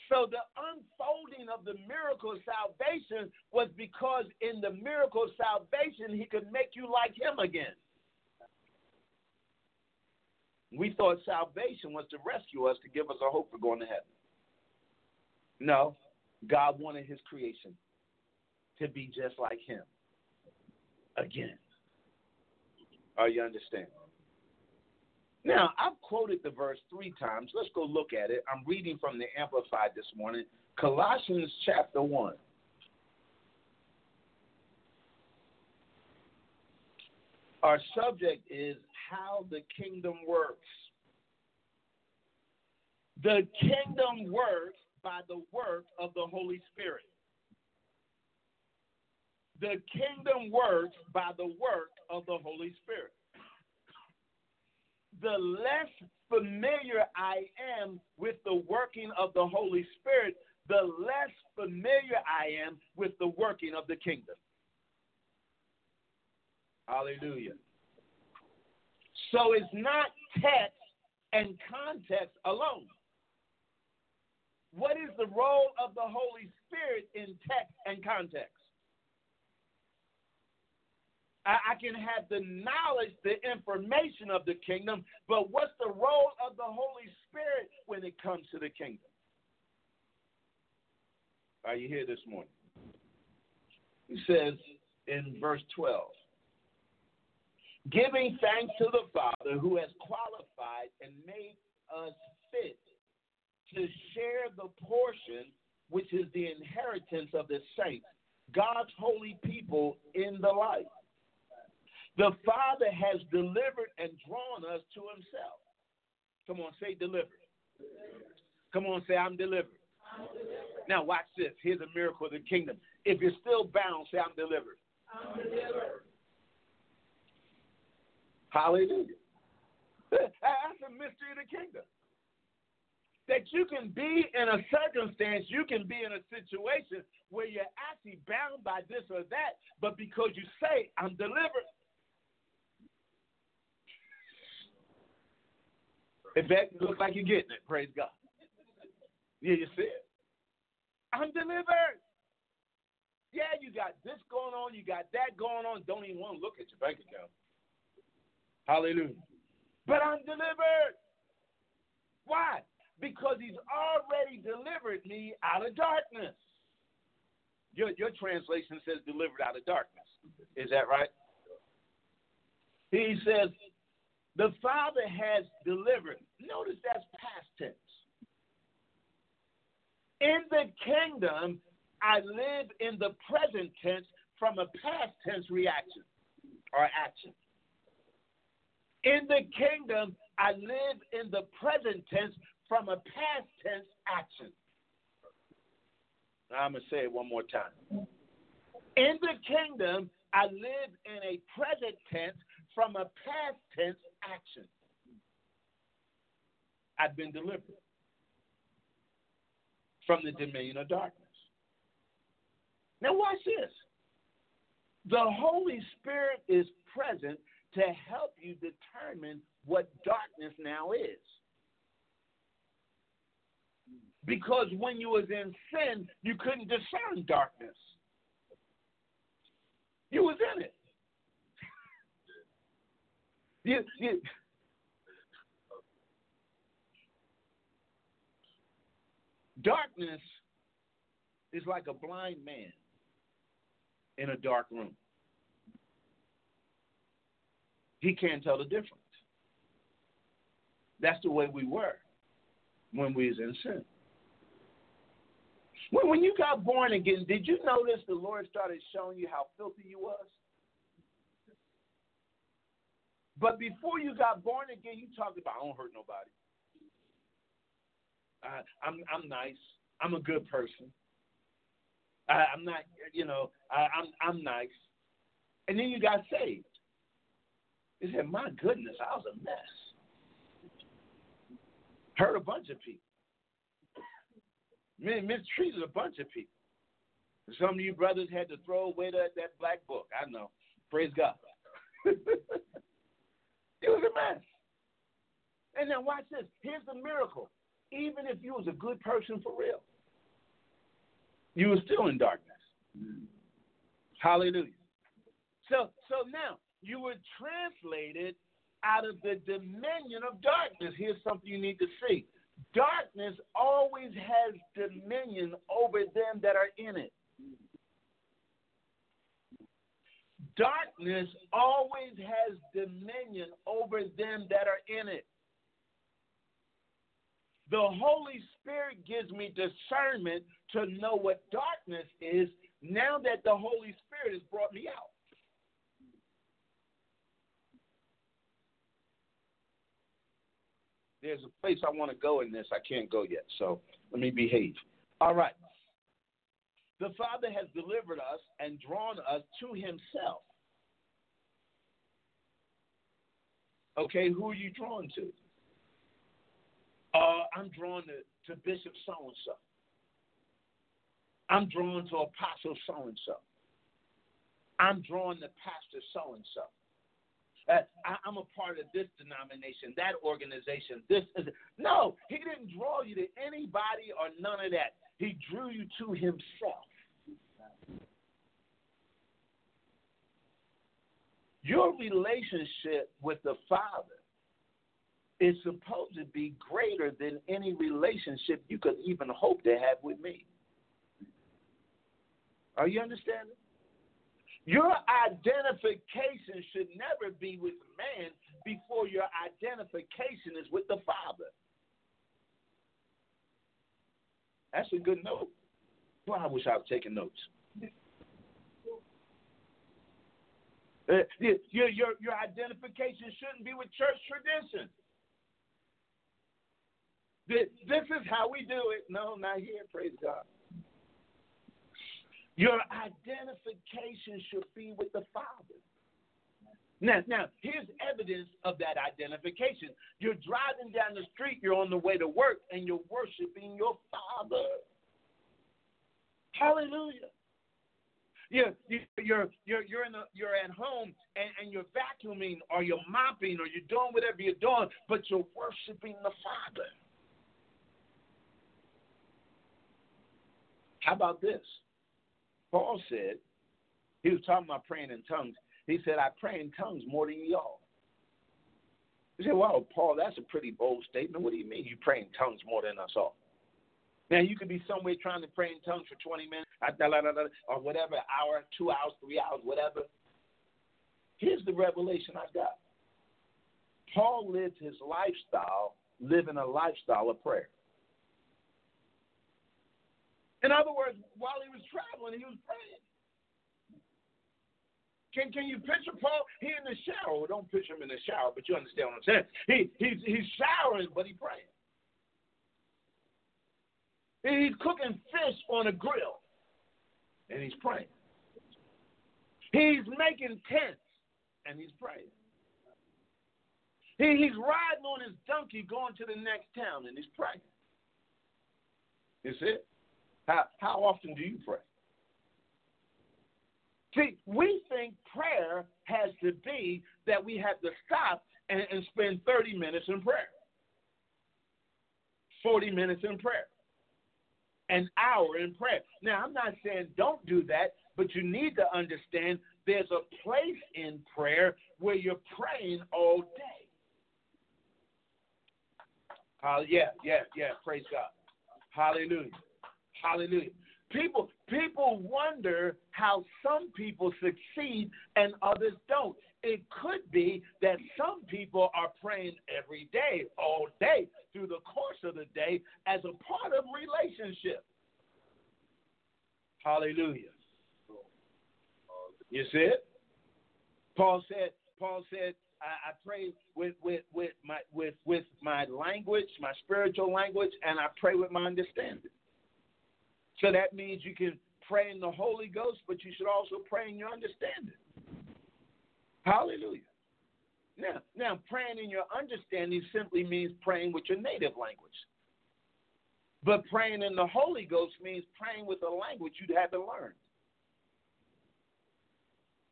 S4: So the unfolding of the miracle of salvation was because in the miracle of salvation, he could make you like him again. We thought salvation was to rescue us to give us a hope for going to heaven. No, God wanted his creation to be just like him again. Are you understand? Now, I've quoted the verse three times. Let's go look at it. I'm reading from the Amplified this morning, Colossians chapter 1. Our subject is how the kingdom works. The kingdom works by the work of the Holy Spirit. The kingdom works by the work of the Holy Spirit. The less familiar I am with the working of the Holy Spirit, the less familiar I am with the working of the kingdom. Hallelujah. So it's not text and context alone. What is the role of the Holy Spirit in text and context? I, can have the knowledge, the information of the kingdom, but what's the role of the Holy Spirit when it comes to the kingdom? Are you here this morning? He says in verse 12 giving thanks to the Father who has qualified and made us fit to share the portion which is the inheritance of the saints, God's holy people in the light. The Father has delivered and drawn us to Himself. Come on, say delivered. Come on, say I'm delivered. I'm delivered. Now watch this. Here's a miracle of the kingdom. If you're still bound, say I'm delivered. I'm delivered. Hallelujah. That's a mystery of the kingdom. That you can be in a circumstance, you can be in a situation where you're actually bound by this or that, but because you say, I'm delivered. If that looks like you're getting it, praise God. Yeah, you see it. I'm delivered. Yeah, you got this going on, you got that going on. Don't even want to look at your bank account. Hallelujah. But I'm delivered. Why? Because he's already delivered me out of darkness. Your, your translation says delivered out of darkness. Is that right? He says, the Father has delivered. Notice that's past tense. In the kingdom, I live in the present tense from a past tense reaction. or action. In the kingdom, I live in the present tense from a past tense action. I'm going to say it one more time. In the kingdom, I live in a present tense from a past tense action. I've been delivered from the dominion of darkness. Now, watch this. The Holy Spirit is present to help you determine what darkness now is. Because when you was in sin, you couldn't discern darkness. You was in it. You, you, darkness is like a blind man in a dark room. He can't tell the difference. That's the way we were when we was in sin. When, when you got born again, did you notice the Lord started showing you how filthy you was? But before you got born again, you talked about I don't hurt nobody. Uh, I'm I'm nice. I'm a good person. I, I'm not, you know, I, I'm I'm nice. And then you got saved. You said, "My goodness, I was a mess." Hurt a bunch of people. Mistreated a bunch of people. Some of you brothers had to throw away that, that black book. I know. Praise God. it was a mess. And now watch this. Here's the miracle. Even if you was a good person for real, you were still in darkness. Hallelujah. So so now you were translated out of the dominion of darkness. Here's something you need to see. Darkness always has dominion over them that are in it. Darkness always has dominion over them that are in it. The Holy Spirit gives me discernment to know what darkness is now that the Holy Spirit has brought me out. There's a place I want to go in this. I can't go yet, so let me behave. All right. The Father has delivered us and drawn us to Himself. Okay, who are you drawn to? Uh, I'm drawn to, to Bishop so and so. I'm drawn to Apostle so and so. I'm drawn to Pastor so and so. I, am a part of this denomination, that organization. This is no. He didn't draw you to anybody or none of that. He drew you to Himself. Your relationship with the Father is supposed to be greater than any relationship you could even hope to have with me. Are you understanding? Your identification should never be with man before your identification is with the Father. That's a good note. I wish I was taking notes. Uh, your, your, your identification shouldn't be with church tradition. This is how we do it. No, not here. Praise God. Your identification should be with the Father. Now, now, here's evidence of that identification. You're driving down the street, you're on the way to work, and you're worshiping your Father. Hallelujah. You're, you're, you're, you're, in you're at home and, and you're vacuuming or you're mopping or you're doing whatever you're doing, but you're worshiping the Father. How about this? Paul said, he was talking about praying in tongues. He said, I pray in tongues more than y'all. You say, wow, Paul, that's a pretty bold statement. What do you mean you pray in tongues more than us all? Now, you could be somewhere trying to pray in tongues for 20 minutes or whatever, hour, two hours, three hours, whatever. Here's the revelation I got Paul lived his lifestyle living a lifestyle of prayer. In other words, while he was traveling, he was praying. Can can you picture Paul? He in the shower. Well, don't picture him in the shower, but you understand what I'm saying. He he's he's showering, but he praying. He's cooking fish on a grill, and he's praying. He's making tents, and he's praying. He, he's riding on his donkey going to the next town, and he's praying. Is it? How, how often do you pray? See, we think prayer has to be that we have to stop and, and spend 30 minutes in prayer, 40 minutes in prayer, an hour in prayer. Now, I'm not saying don't do that, but you need to understand there's a place in prayer where you're praying all day. Uh, yeah, yeah, yeah. Praise God. Hallelujah. Hallelujah. People people wonder how some people succeed and others don't. It could be that some people are praying every day, all day, through the course of the day as a part of relationship. Hallelujah. You see it? Paul said, Paul said, I, I pray with, with, with my with with my language, my spiritual language, and I pray with my understanding. So that means you can pray in the Holy Ghost, but you should also pray in your understanding. Hallelujah. Now, now praying in your understanding simply means praying with your native language. But praying in the Holy Ghost means praying with a language you haven't learned.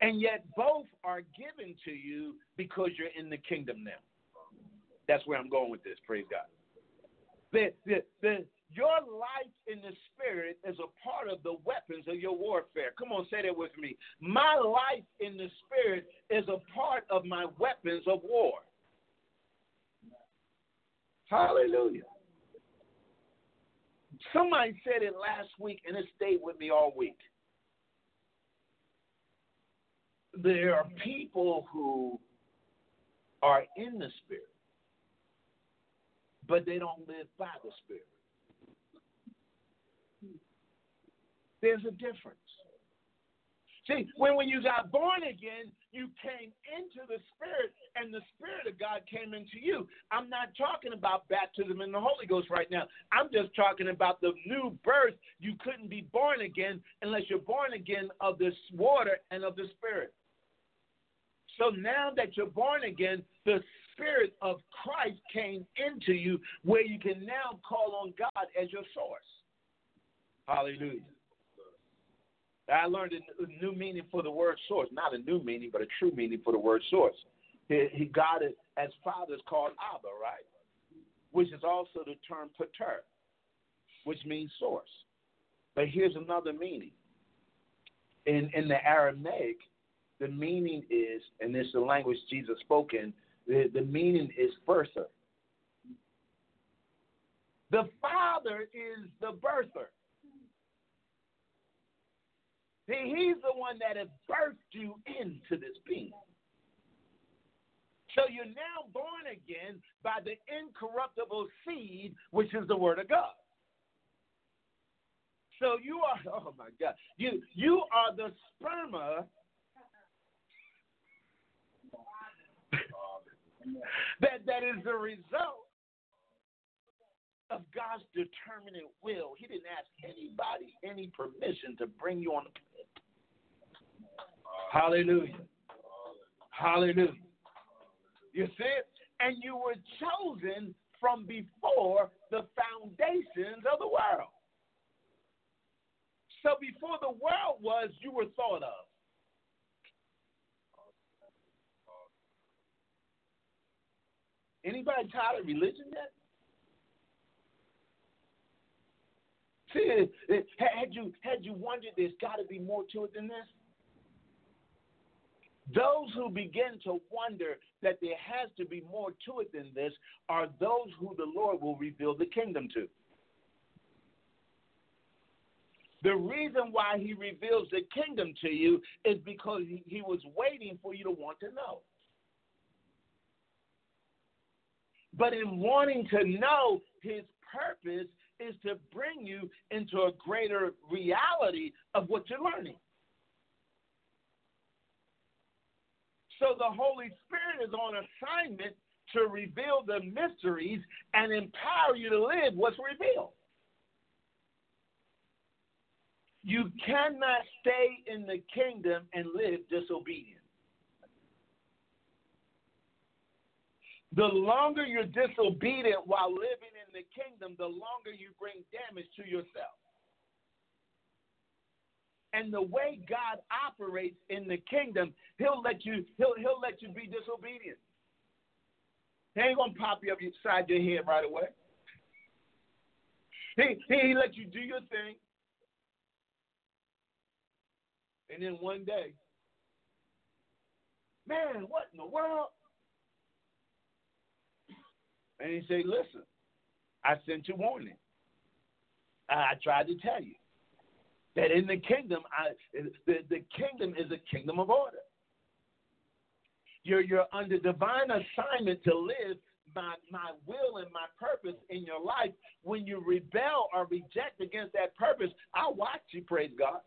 S4: And yet both are given to you because you're in the kingdom now. That's where I'm going with this. Praise God. The, the, the, your life in the spirit is a part of the weapons of your warfare. Come on, say that with me. My life in the spirit is a part of my weapons of war. Hallelujah. Somebody said it last week and it stayed with me all week. There are people who are in the spirit, but they don't live by the spirit. There's a difference. See, when, when you got born again, you came into the Spirit, and the Spirit of God came into you. I'm not talking about baptism in the Holy Ghost right now. I'm just talking about the new birth. You couldn't be born again unless you're born again of this water and of the Spirit. So now that you're born again, the Spirit of Christ came into you where you can now call on God as your source. Hallelujah. I learned a new meaning for the word source, not a new meaning, but a true meaning for the word source. He, he got it as fathers called Abba, right? Which is also the term pater, which means source. But here's another meaning. In in the Aramaic, the meaning is, and this is the language Jesus spoke in, the, the meaning is birther. The Father is the birther. See, he's the one that has birthed you into this being. So you're now born again by the incorruptible seed, which is the word of God. So you are, oh my God, you you are the sperma that that is the result of God's determinate will. He didn't ask anybody any permission to bring you on the Hallelujah. Hallelujah. You see it? And you were chosen from before the foundations of the world. So before the world was, you were thought of. Anybody tired of religion yet? See, had you had you wondered there's got to be more to it than this? Those who begin to wonder that there has to be more to it than this are those who the Lord will reveal the kingdom to. The reason why he reveals the kingdom to you is because he, was waiting for you to want to know. But in wanting to know, his purpose is to bring you into a greater reality of what you're learning. So the Holy Spirit is on assignment to reveal the mysteries and empower you to live what's revealed. You cannot stay in the kingdom and live disobedient. The longer you're disobedient while living in the kingdom, the longer you bring damage to yourself. And the way God operates in the kingdom, he'll let you he'll he'll let you be disobedient. He ain't gonna pop you up inside your head right away. He he let you do your thing. And then one day, man, what in the world? And he said, Listen, I sent you warning. I tried to tell you that in the kingdom, I, the, the kingdom is a kingdom of order. You're, you're under divine assignment to live my, my will and my purpose in your life. When you rebel or reject against that purpose, I'll watch you, praise God.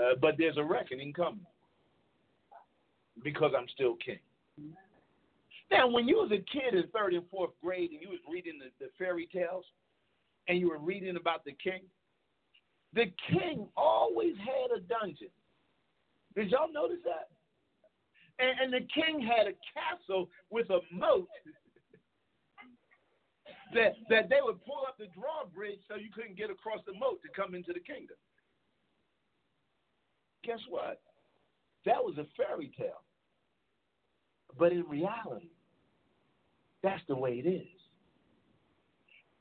S4: Uh, but there's a reckoning coming because I'm still king. Now, when you was a kid in third and fourth grade and you was reading the, the fairy tales and you were reading about the king, the king always had a dungeon. Did y'all notice that? And, and the king had a castle with a moat that, that they would pull up the drawbridge so you couldn't get across the moat to come into the kingdom. Guess what? That was a fairy tale. But in reality, that's the way it is.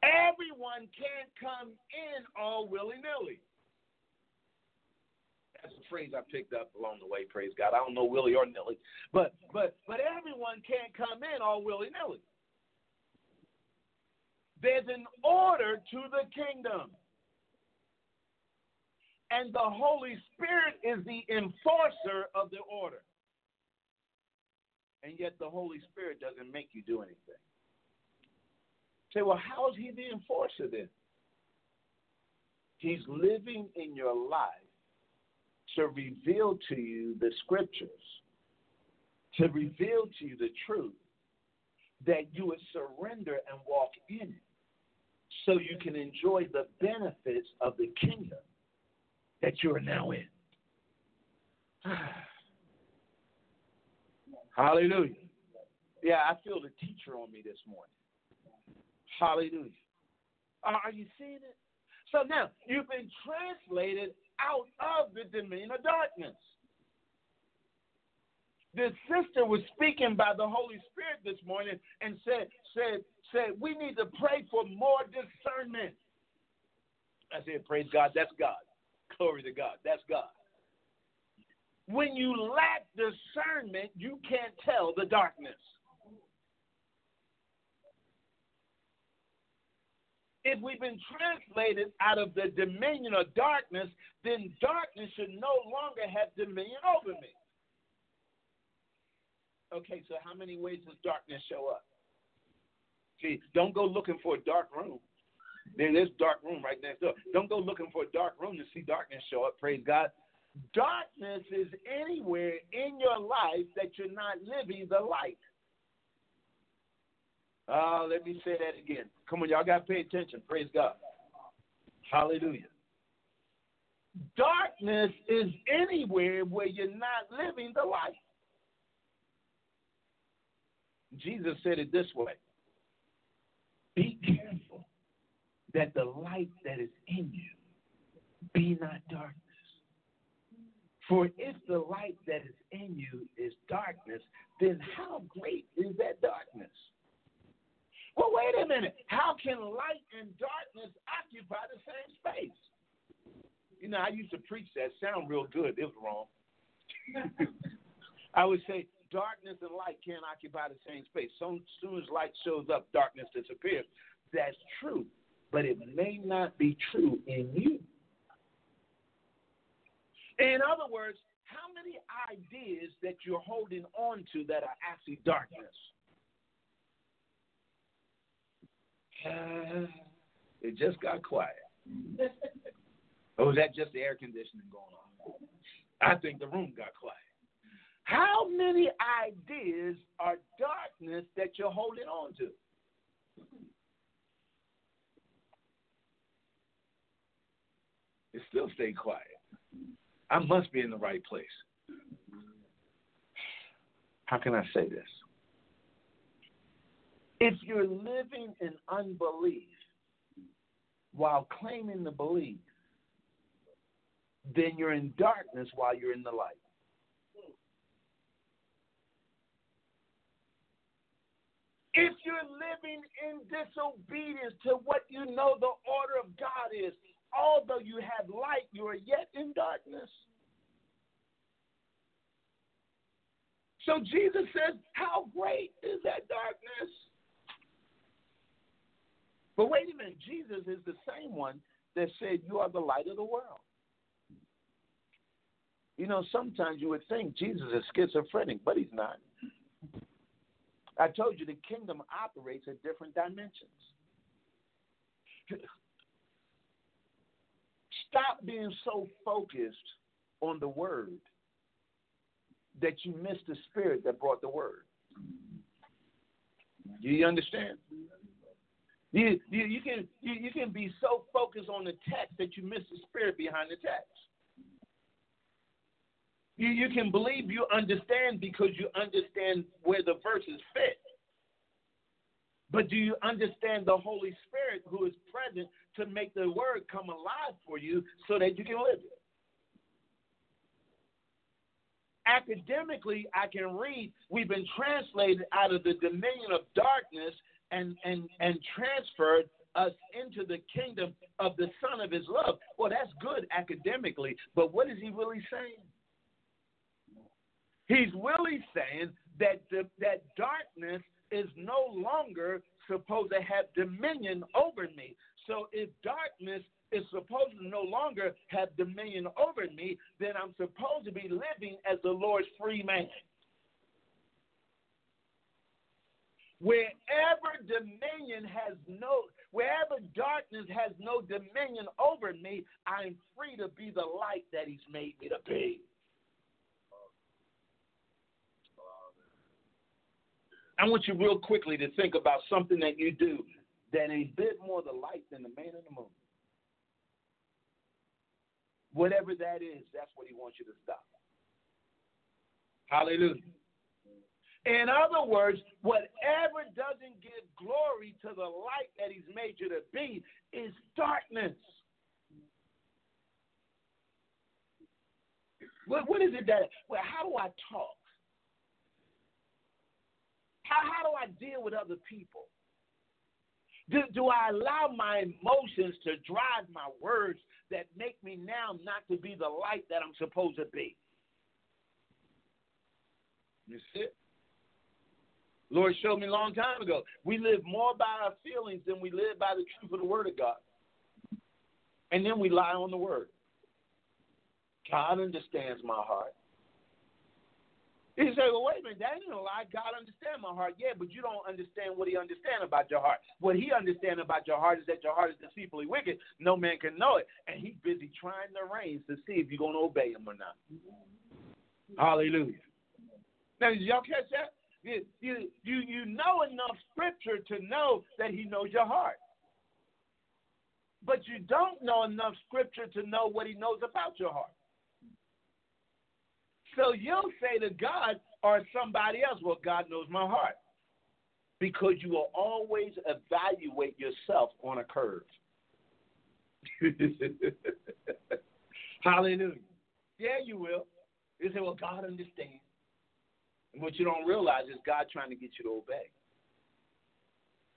S4: Everyone can't come in all willy nilly. That's a phrase I picked up along the way. Praise God. I don't know willy or nilly, but but but everyone can't come in all willy nilly. There's an order to the kingdom. And the Holy Spirit is the enforcer of the order and yet the Holy Spirit doesn't make you do anything. Say, well, how is he the enforcer then? He's living in your life to reveal to you the scriptures, to reveal to you the truth, that you would surrender and walk in it so you can enjoy the benefits of the kingdom that you are now in. Hallelujah. Yeah, I feel the teacher on me this morning. Hallelujah. Are you seeing it? So now you've been translated out of the dominion of darkness. This sister was speaking by the Holy Spirit this morning and said, said, said, we need to pray for more discernment. I said, praise God, that's God. Glory to God, that's God. When you lack discernment, you can't tell the darkness. If we've been translated out of the dominion of darkness, then darkness should no longer have dominion over me. Okay, so how many ways does darkness show up? See, don't go looking for a dark room. There's dark room right next door. Don't go looking for a dark room to see darkness show up. Praise God. Darkness is anywhere in your life that you're not living the light. Uh, let me say that again. Come on, y'all got to pay attention. Praise God. Hallelujah. Darkness is anywhere where you're not living the light. Jesus said it this way Be careful that the light that is in you be not darkness. For if the light that is in you is darkness, then how great is that darkness? Well, wait a minute. How can light and darkness occupy the same space? You know, I used to preach that. Sound real good. It was wrong. I would say darkness and light can't occupy the same space. So soon as light shows up, darkness disappears. That's true, but it may not be true in you. In other words, how many ideas that you're holding on to that are actually darkness? Uh, it just got quiet. or was that just the air conditioning going on? I think the room got quiet. How many ideas are darkness that you're holding on to? It still stay quiet. I must be in the right place. How can I say this? If you're living in unbelief while claiming the belief, then you're in darkness while you're in the light. If you're living in disobedience to what you know the order of God is, although you have light, you are yet in darkness. So Jesus says, How great is that darkness? But wait a minute, Jesus is the same one that said, You are the light of the world. You know, sometimes you would think Jesus is schizophrenic, but he's not. I told you the kingdom operates at different dimensions. Stop being so focused on the word that you miss the spirit that brought the word. Do you understand? You, you, you can you, you can be so focused on the text that you miss the spirit behind the text. You, you can believe you understand because you understand where the verses fit. But do you understand the Holy Spirit who is present to make the word come alive for you so that you can live it? Academically, I can read, we've been translated out of the dominion of darkness and, and, and transferred us into the kingdom of the Son of His love. Well, that's good academically, but what is he really saying? He's really saying that the, that darkness is no longer supposed to have dominion over me. So if darkness is supposed to no longer have dominion over me, then I'm supposed to be living as the Lord's free man. Wherever dominion has no, wherever darkness has no dominion over me, I'm free to be the light that He's made me to be. I want you real quickly to think about something that you do that a bit more the light than the man in the moon. Whatever that is, that's what he wants you to stop. Hallelujah. In other words, whatever doesn't give glory to the light that he's made you to be is darkness. What, what is it that, well, how do I talk? How, how do I deal with other people? Do, do I allow my emotions to drive my words that make me now not to be the light that I'm supposed to be? You see? Lord showed me a long time ago. We live more by our feelings than we live by the truth of the Word of God. And then we lie on the Word. God understands my heart. He said, well, wait a minute, that ain't a lie. God understands my heart. Yeah, but you don't understand what he understands about your heart. What he understands about your heart is that your heart is deceitfully wicked. No man can know it. And he's busy trying the reins to see if you're going to obey him or not. Hallelujah. Now, did y'all catch that? You, you, you, know enough scripture to know that he knows your heart. But you don't know enough scripture to know what he knows about your heart. So you'll say to God or somebody else, Well, God knows my heart. Because you will always evaluate yourself on a curve. Hallelujah. Yeah, you will. You say, Well, God understands. And what you don't realize is God trying to get you to obey.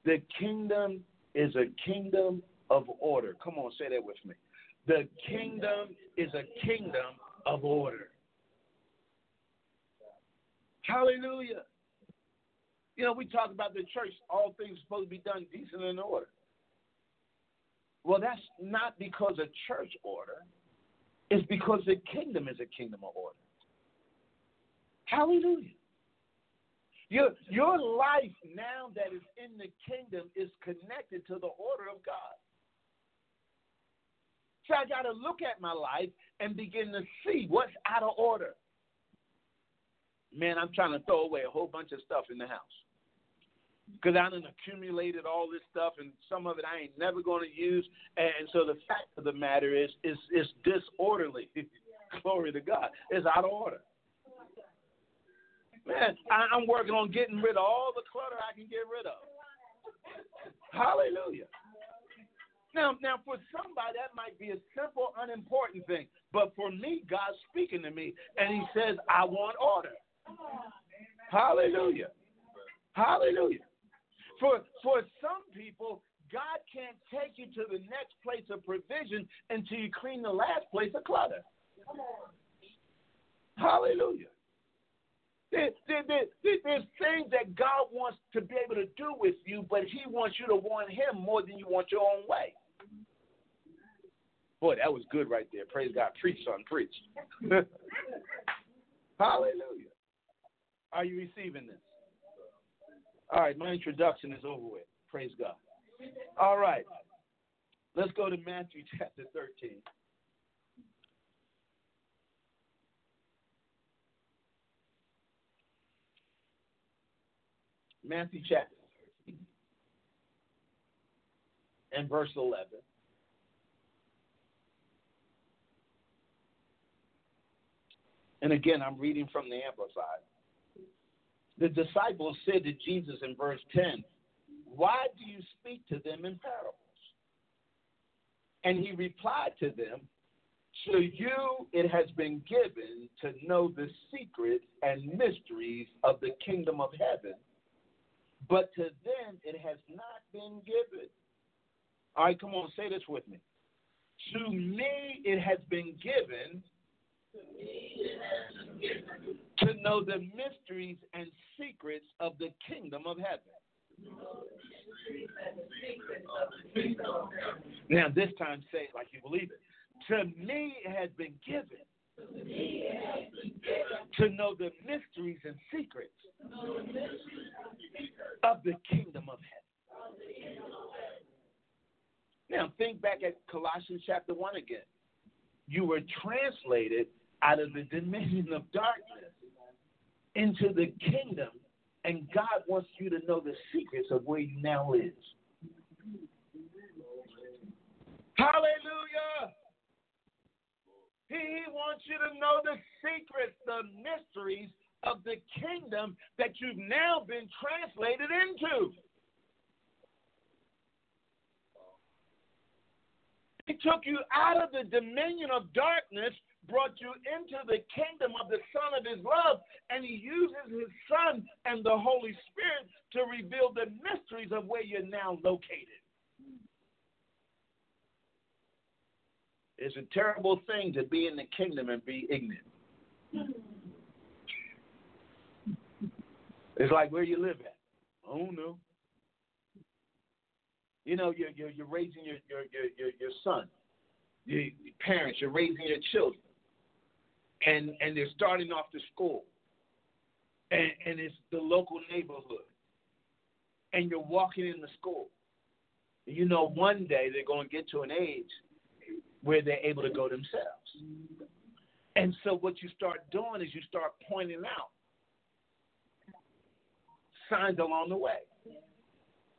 S4: The kingdom is a kingdom of order. Come on, say that with me. The kingdom is a kingdom of order. Hallelujah. You know, we talk about the church, all things supposed to be done decent and in order. Well, that's not because of church order. It's because the kingdom is a kingdom of order. Hallelujah. Your, your life now that is in the kingdom is connected to the order of God. So I got to look at my life and begin to see what's out of order. man, I'm trying to throw away a whole bunch of stuff in the house. Because I done accumulated all this stuff, and some of it I ain't never going to use. And so the fact of the matter is, is it's disorderly. Glory to God. It's out of order. Man, I, I'm working on getting rid of all the clutter I can get rid of. Hallelujah. Now, now, for somebody, that might be a simple, unimportant thing. But for me, God's speaking to me, and He says, I want order. Hallelujah. Hallelujah. For, for some people, God can't take you to the next place of provision until you clean the last place of clutter. Hallelujah. There, there, there, there's things that God wants to be able to do with you, but He wants you to want Him more than you want your own way. Boy, that was good right there. Praise God. Preach, son, preach. Hallelujah. Are you receiving this? All right, my introduction is over with. Praise God. All right. Let's go to Matthew chapter 13. Matthew chapter 13 and verse 11. And again, I'm reading from the Amplified. The disciples said to Jesus in verse 10, Why do you speak to them in parables? And he replied to them, To you it has been given to know the secrets and mysteries of the kingdom of heaven, but to them it has not been given. All right, come on, say this with me. To me it has been given to know the mysteries and secrets of the kingdom of heaven. Now, this time, say it like you believe it. To me, it has been given to know the mysteries and secrets of the kingdom of heaven. Now, think back at Colossians chapter 1 again. You were translated out of the dominion of darkness into the kingdom, and God wants you to know the secrets of where you now live. Hallelujah! He wants you to know the secrets, the mysteries of the kingdom that you've now been translated into. He took you out of the dominion of darkness brought you into the kingdom of the Son of His love, and He uses His Son and the Holy Spirit to reveal the mysteries of where you're now located. It's a terrible thing to be in the kingdom and be ignorant. It's like where you live at. I don't know. You know, you're, you're, you're raising your, your, your, your, son. Your parents, you're raising your children and and they're starting off the school, and and it's the local neighborhood, and you're walking in the school. You know, one day they're going to get to an age where they're able to go themselves. And so what you start doing is you start pointing out signs along the way.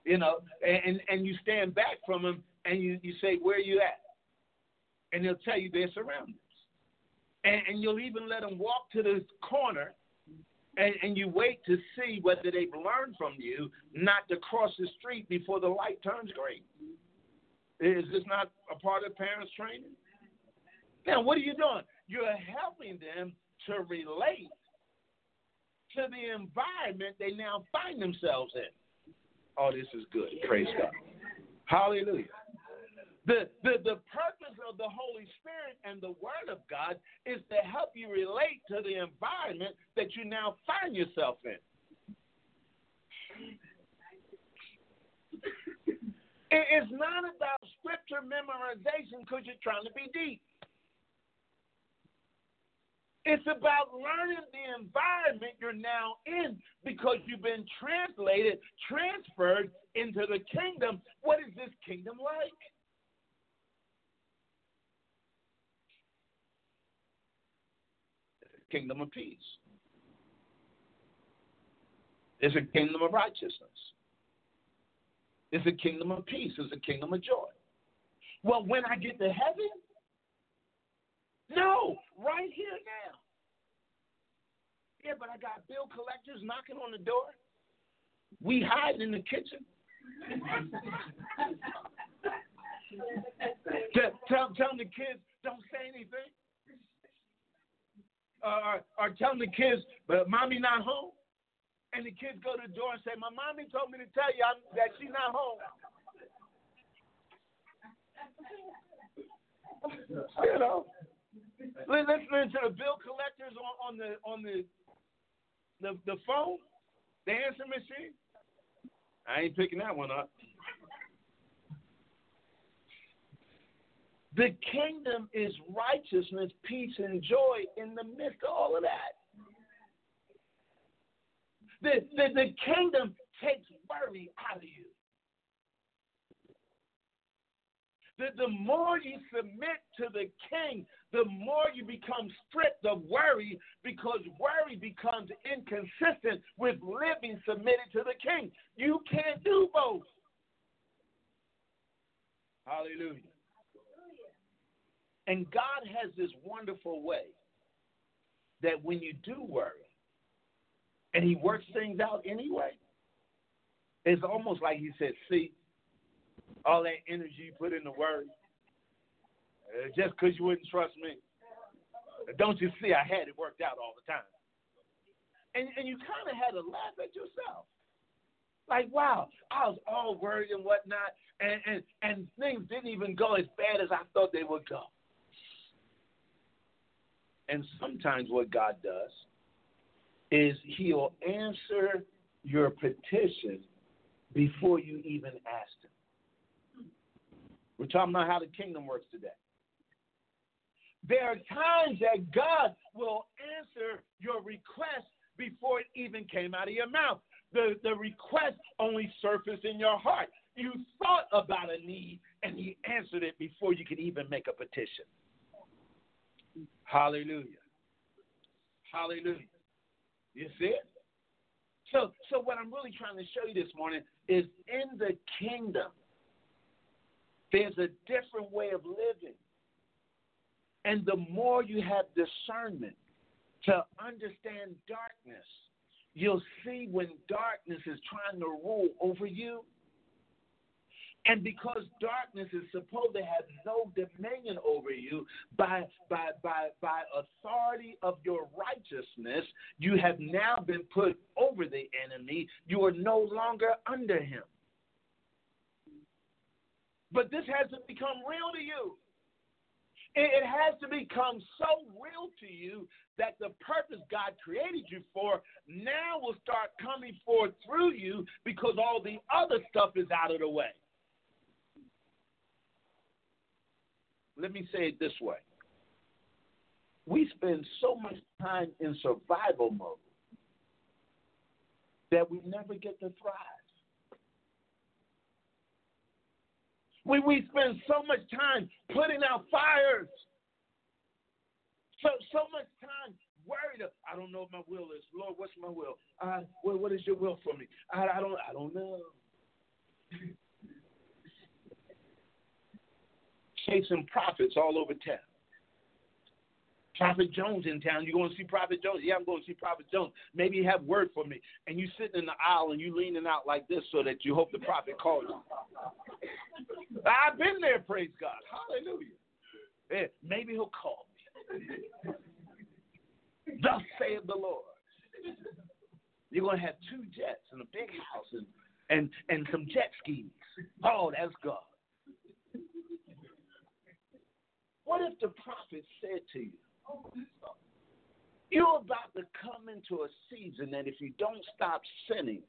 S4: You know, and and you stand back from them and you, you say, Where are you at? And they'll tell you their surroundings and, and you'll even let them walk to the corner and, and, you wait to see whether they've learned from you not to cross the street before the light turns green. Is this not a part of parents' training? Now, what are you doing? You're helping them to relate to the environment they now find themselves in. Oh, this is good. Praise God. Hallelujah. The, the, the purpose of the Holy Spirit and the Word of God is to help you relate to the environment that you now find yourself in. It's not about scripture memorization because you're trying to be deep. It's about learning the environment you're now in because you've been translated, transferred into the kingdom. What is this kingdom like? kingdom of peace. It's a kingdom of righteousness. It's a kingdom of peace. It's a kingdom of joy. Well, when I get to heaven, no, right here now. Yeah, but I got bill collectors knocking on the door. We hiding in the kitchen. tell, tell the kids, don't say anything. Uh, or, or telling the kids, but mommy not home. And the kids go to the door and say, my mommy told me to tell you I'm, that she's not home. you know, listening to the bill collectors on, on the on the, the the phone, the answer machine. I ain't picking that one up. The kingdom is righteousness, peace, and joy in the midst of all of that. The, the, the kingdom takes worry out of you. The, the more you submit to the king, the more you become stripped of worry because worry becomes inconsistent with living submitted to the king. You can't do both. Hallelujah. And God has this wonderful way that when you do worry, and He works things out anyway, it's almost like He said, See, all that energy you put into worry, uh, just because you wouldn't trust me. Don't you see I had it worked out all the time? And, and you kind of had to laugh at yourself. Like, wow, I was all worried and whatnot, and, and, and things didn't even go as bad as I thought they would go. And sometimes what God does is He'll answer your petition before you even ask Him. We're talking about how the kingdom works today. There are times that God will answer your request before it even came out of your mouth. The, the request only surfaced in your heart. You thought about a need and He answered it before you could even make a petition. Hallelujah. Hallelujah. You see it? So, so what I'm really trying to show you this morning is in the kingdom, there's a different way of living. And the more you have discernment to understand darkness, you'll see when darkness is trying to rule over you and because darkness is supposed to have no dominion over you, by, by, by, by authority of your righteousness, you have now been put over the enemy. You are no longer under him. But this has to become real to you. It has to become so real to you that the purpose God created you for now will start coming forth through you because all the other stuff is out of the way. Let me say it this way. We spend so much time in survival mode that we never get to thrive. We, we spend so much time putting out fires. So so much time worried. Of, I don't know what my will is. Lord, what's my will? Uh, what, what is your will for me? I, I don't I don't know. Chasing prophets all over town. Prophet Jones in town. You going to see Prophet Jones? Yeah, I'm going to see Prophet Jones. Maybe you have word for me. And you sitting in the aisle and you leaning out like this so that you hope the prophet calls you. I've been there, praise God. Hallelujah. Yeah, maybe he'll call me. Thus saith the Lord. You're going to have two jets and a big house and, and, and some jet skis. Oh, that's God. What if the prophet said to you, You're about to come into a season that if you don't stop sinning,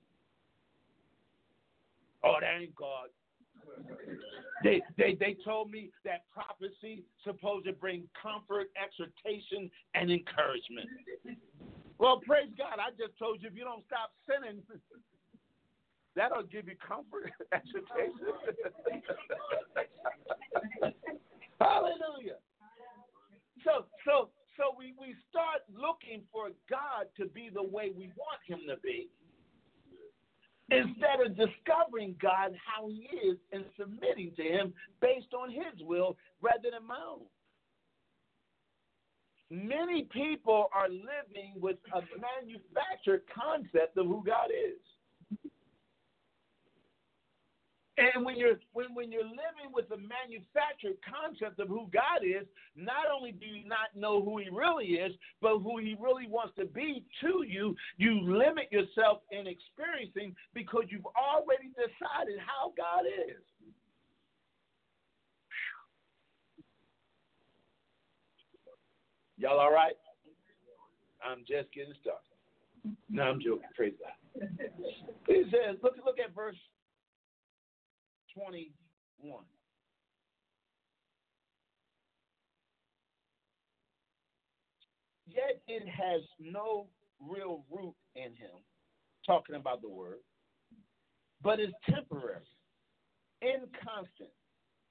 S4: oh, that ain't God. They, they, they told me that prophecy supposed to bring comfort, exhortation, and encouragement. Well, praise God. I just told you if you don't stop sinning, that'll give you comfort, exhortation. Hallelujah. So so so we, we start looking for God to be the way we want him to be. instead of discovering God how He is and submitting to Him based on His will rather than my own. Many people are living with a manufactured concept of who God is. And when you're when, when you're living with the manufactured concept of who God is, not only do you not know who He really is, but who He really wants to be to you, you limit yourself in experiencing because you've already decided how God is. Y'all all right? I'm just getting started. No, I'm joking. Praise God. He says, look, look at verse 21. Yet it has no real root in him, talking about the word, but is temporary, inconstant,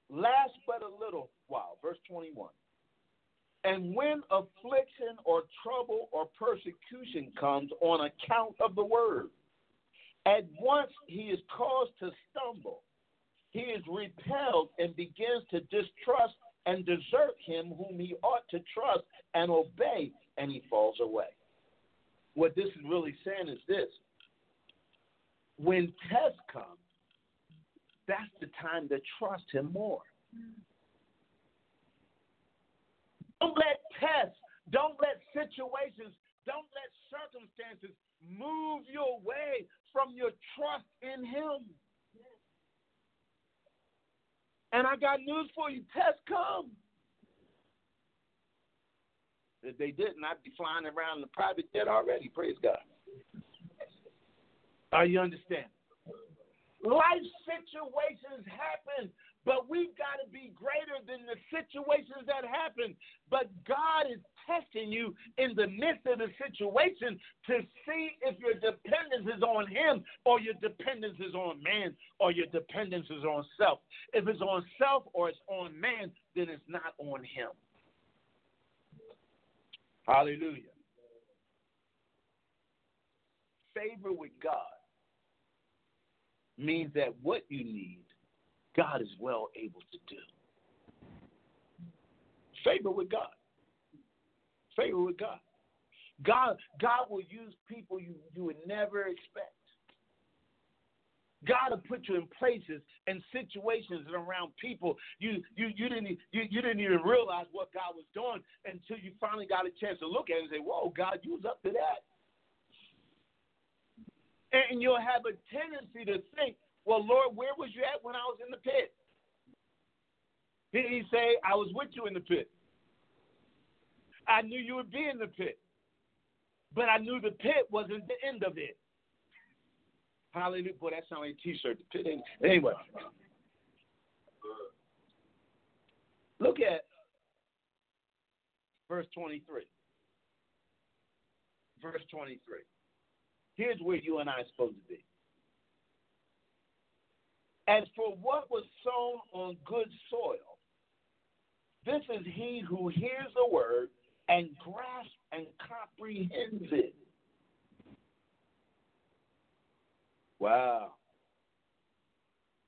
S4: lasts but a little while. Verse 21. And when affliction or trouble or persecution comes on account of the word, at once he is caused to stumble he is repelled and begins to distrust and desert him whom he ought to trust and obey, and he falls away. What this is really saying is this when tests come, that's the time to trust him more. Don't let tests, don't let situations, don't let circumstances move you away from your trust in him. And I got news for you tests come. If they didn't, I'd be flying around in the private jet already. Praise God. Are you understand? Life situations happen, but we've got to be greater than the situations that happen. But God is testing you in the midst of the situation to see if your dependence is on Him or your dependence is on man or your dependence is on self. If it's on self or it's on man, then it's not on Him. Hallelujah. Favor with God means that what you need, God is well able to do. Favor with God favor with God. God, God will use people you, you would never expect. God will put you in places and situations and around people you you you didn't you, you didn't even realize what God was doing until you finally got a chance to look at it and say, "Whoa, God, you was up to that." And you'll have a tendency to think, "Well, Lord, where was you at when I was in the pit?" Did He say, "I was with you in the pit"? I knew you would be in the pit. But I knew the pit wasn't the end of it. Hallelujah. Boy, that sounds like a t shirt. The pit ain't. Anyway. Look at verse 23. Verse 23. Here's where you and I are supposed to be. As for what was sown on good soil, this is he who hears the word and grasp and comprehends it. Wow.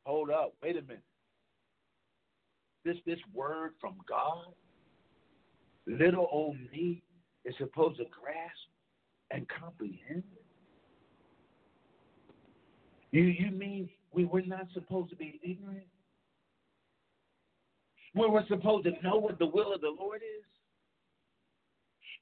S4: Hold up. Wait a minute. This this word from God, little old me, is supposed to grasp and comprehend it. You you mean we were not supposed to be ignorant? We were supposed to know what the will of the Lord is?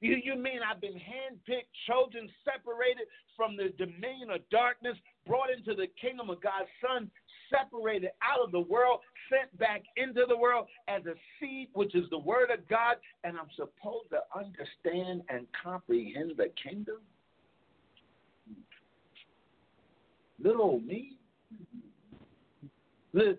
S4: You, you mean I've been handpicked, chosen, separated from the dominion of darkness, brought into the kingdom of God's Son, separated out of the world, sent back into the world as a seed, which is the word of God, and I'm supposed to understand and comprehend the kingdom? Little old me? Little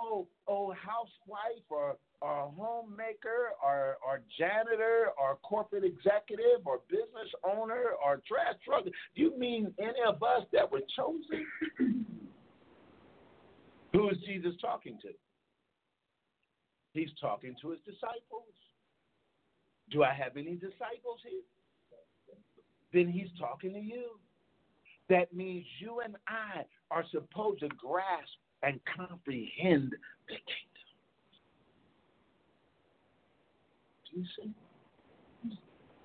S4: old, old housewife or or homemaker or, or janitor or corporate executive or business owner or trash truck? Do you mean any of us that were chosen? Who is Jesus talking to? He's talking to his disciples. Do I have any disciples here? Then he's talking to you. That means you and I are supposed to grasp and comprehend the kingdom. Do you see?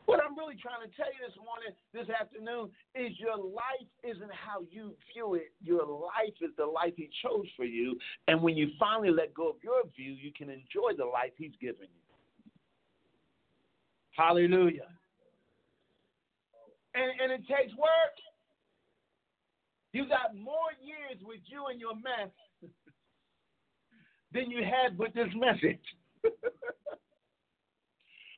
S4: What I'm really trying to tell you this morning, this afternoon, is your life isn't how you view it. Your life is the life He chose for you. And when you finally let go of your view, you can enjoy the life He's given you. Hallelujah. And, and it takes work. You got more years with you and your mess than you had with this message.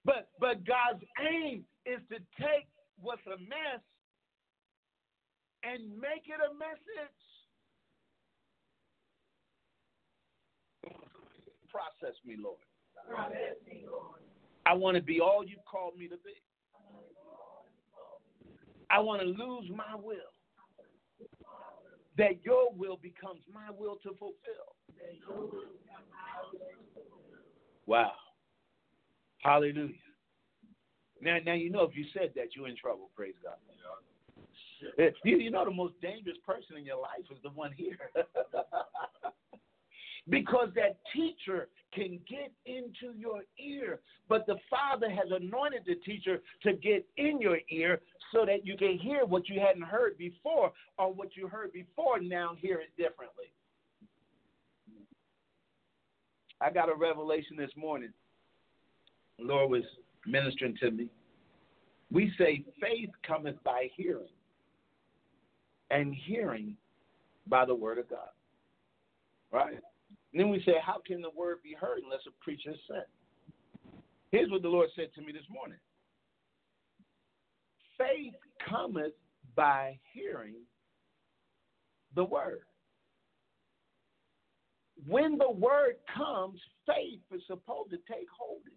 S4: But but God's aim is to take what's a mess and make it a message. Process me, Lord.
S5: Process me, Lord.
S4: I want to be all you've called me to be. I want to lose my will. That your will becomes my will to fulfill. Wow. Hallelujah. Now, now you know if you said that, you're in trouble. Praise God. Yeah. Eh, you, you know the most dangerous person in your life is the one here. because that teacher can get into your ear, but the Father has anointed the teacher to get in your ear so that you can hear what you hadn't heard before, or what you heard before now hear it differently. I got a revelation this morning. Lord was ministering to me. We say faith cometh by hearing, and hearing by the word of God. Right? And then we say, how can the word be heard unless a preacher is sent? Here's what the Lord said to me this morning Faith cometh by hearing the word. When the word comes, faith is supposed to take hold in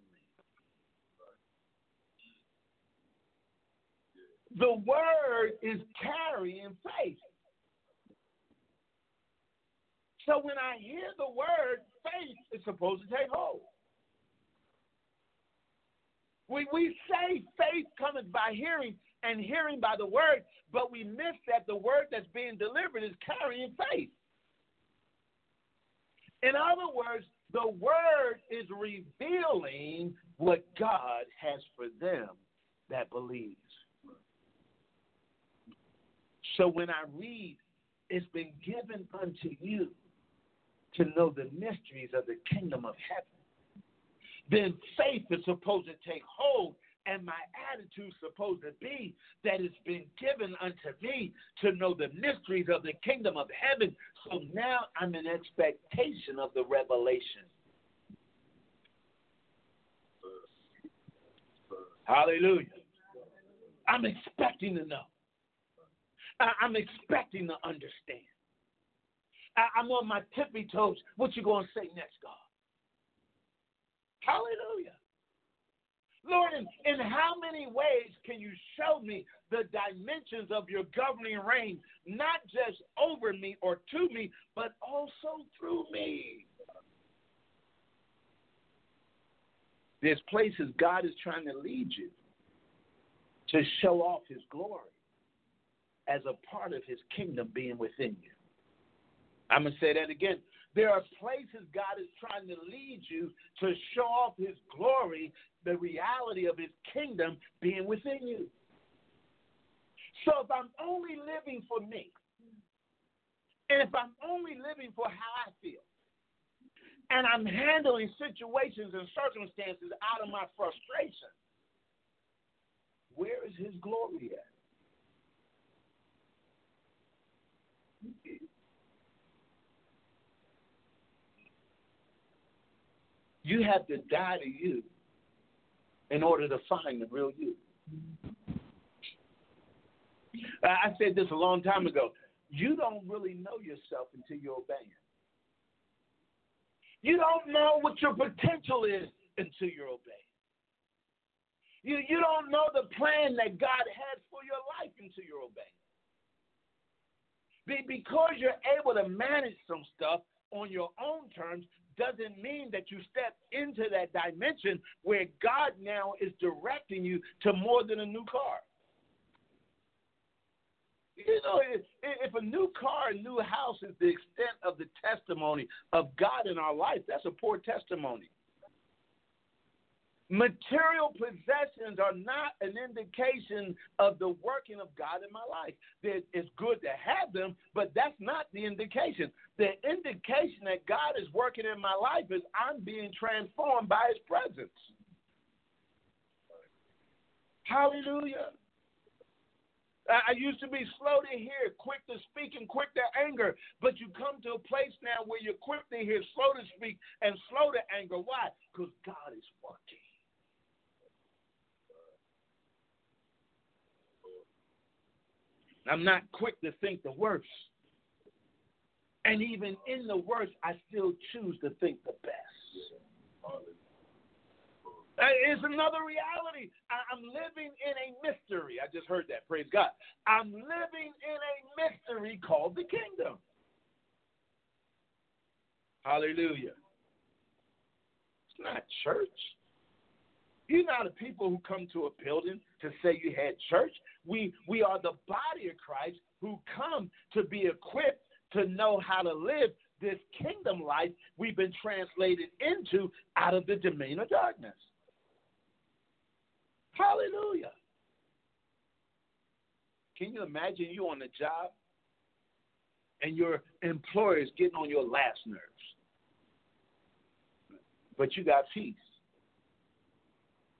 S4: The word is carrying faith. So when I hear the word, faith is supposed to take hold. We, we say faith cometh by hearing and hearing by the word, but we miss that the word that's being delivered is carrying faith. In other words, the word is revealing what God has for them that believe. So when I read, it's been given unto you to know the mysteries of the kingdom of heaven. Then faith is supposed to take hold, and my attitude is supposed to be that it's been given unto me to know the mysteries of the kingdom of heaven. So now I'm in expectation of the revelation. Hallelujah. I'm expecting to know. I'm expecting to understand. I'm on my tippy toes. What you going to say next, God? Hallelujah. Lord, in, in how many ways can you show me the dimensions of your governing reign, not just over me or to me, but also through me? There's places God is trying to lead you to show off his glory as a part of his kingdom being within you. I'm going to say that again. There are places God is trying to lead you to show off his glory, the reality of his kingdom being within you. So if I'm only living for me, and if I'm only living for how I feel, and I'm handling situations and circumstances out of my frustration, where is his glory at? You have to die to you in order to find the real you. I said this a long time ago. You don't really know yourself until you're obeying. You don't know what your potential is until you're obeying. You, you don't know the plan that God has for your life until you're obeying. Because you're able to manage some stuff on your own terms doesn't mean that you step into that dimension where God now is directing you to more than a new car. You know, if, if a new car, a new house is the extent of the testimony of God in our life, that's a poor testimony. Material possessions are not an indication of the working of God in my life. It's good to have them, but that's not the indication. The indication that God is working in my life is I'm being transformed by His presence. Hallelujah. I used to be slow to hear, quick to speak, and quick to anger. But you come to a place now where you're quick to hear, slow to speak, and slow to anger. Why? Because God is working. I'm not quick to think the worst. And even in the worst, I still choose to think the best. Uh, it's another reality. I'm living in a mystery. I just heard that. Praise God. I'm living in a mystery called the kingdom. Hallelujah. It's not church. You're not a people who come to a building to say you had church. We we are the body of Christ who come to be equipped to know how to live this kingdom life we've been translated into out of the domain of darkness. Hallelujah. Can you imagine you on the job and your employer is getting on your last nerves? But you got peace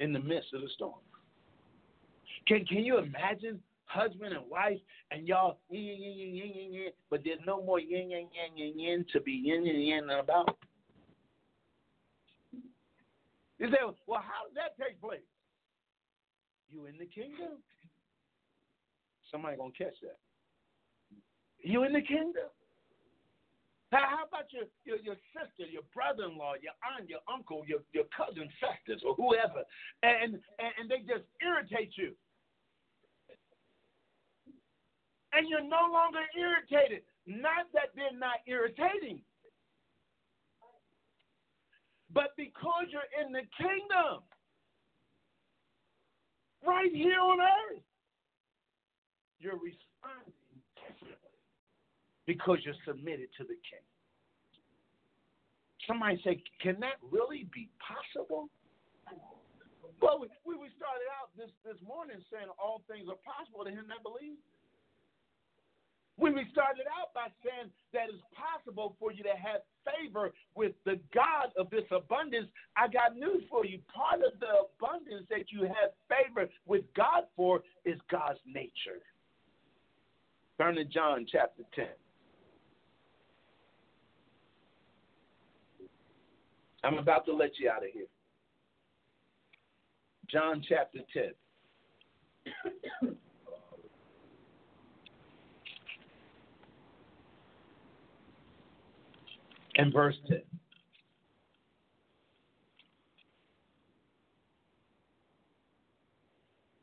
S4: in the midst of the storm. Can can you imagine husband and wife and y'all yin yin yin yin yin yin, but there's no more yin yin yin yin yin to be yin yin yin about? You say, well, how does that take place? You in the kingdom. Somebody gonna catch that. You in the kingdom. How about your, your, your sister, your brother in law, your aunt, your uncle, your, your cousin Festus, or whoever, and, and, and they just irritate you? And you're no longer irritated. Not that they're not irritating, but because you're in the kingdom right here on earth. You're responding because you're submitted to the king. Somebody say, can that really be possible? Well, we, we started out this, this morning saying all things are possible to him that believes. When we started out by saying that it's possible for you to have favor with the God of this abundance, I got news for you. Part of the abundance that you have favor with God for is God's nature. Turn to John chapter 10. I'm about to let you out of here. John chapter 10. And verse 10.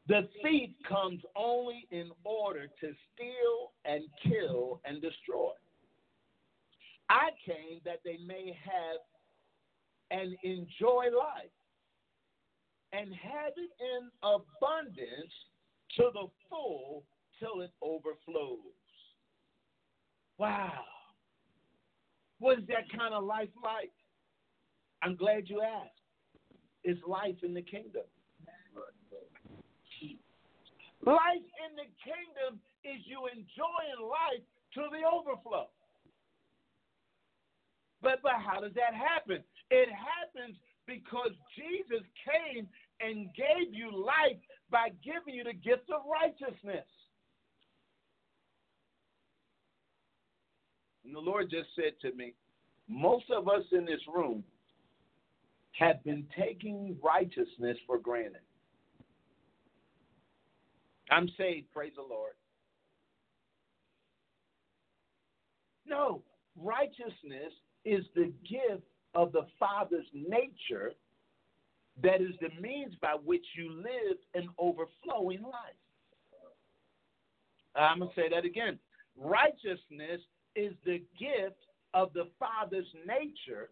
S4: The thief comes only in order to steal and kill and destroy. I came that they may have and enjoy life and have it in abundance to the full till it overflows. Wow. What is that kind of life like? I'm glad you asked. It's life in the kingdom. Life in the kingdom is you enjoying life to the overflow. But but how does that happen? It happens because Jesus came and gave you life by giving you the gift of righteousness. And the Lord just said to me, most of us in this room have been taking righteousness for granted. I'm saved, praise the Lord. No, righteousness is the gift of the Father's nature that is the means by which you live an overflowing life. I'm going to say that again. Righteousness is the gift of the Father's nature,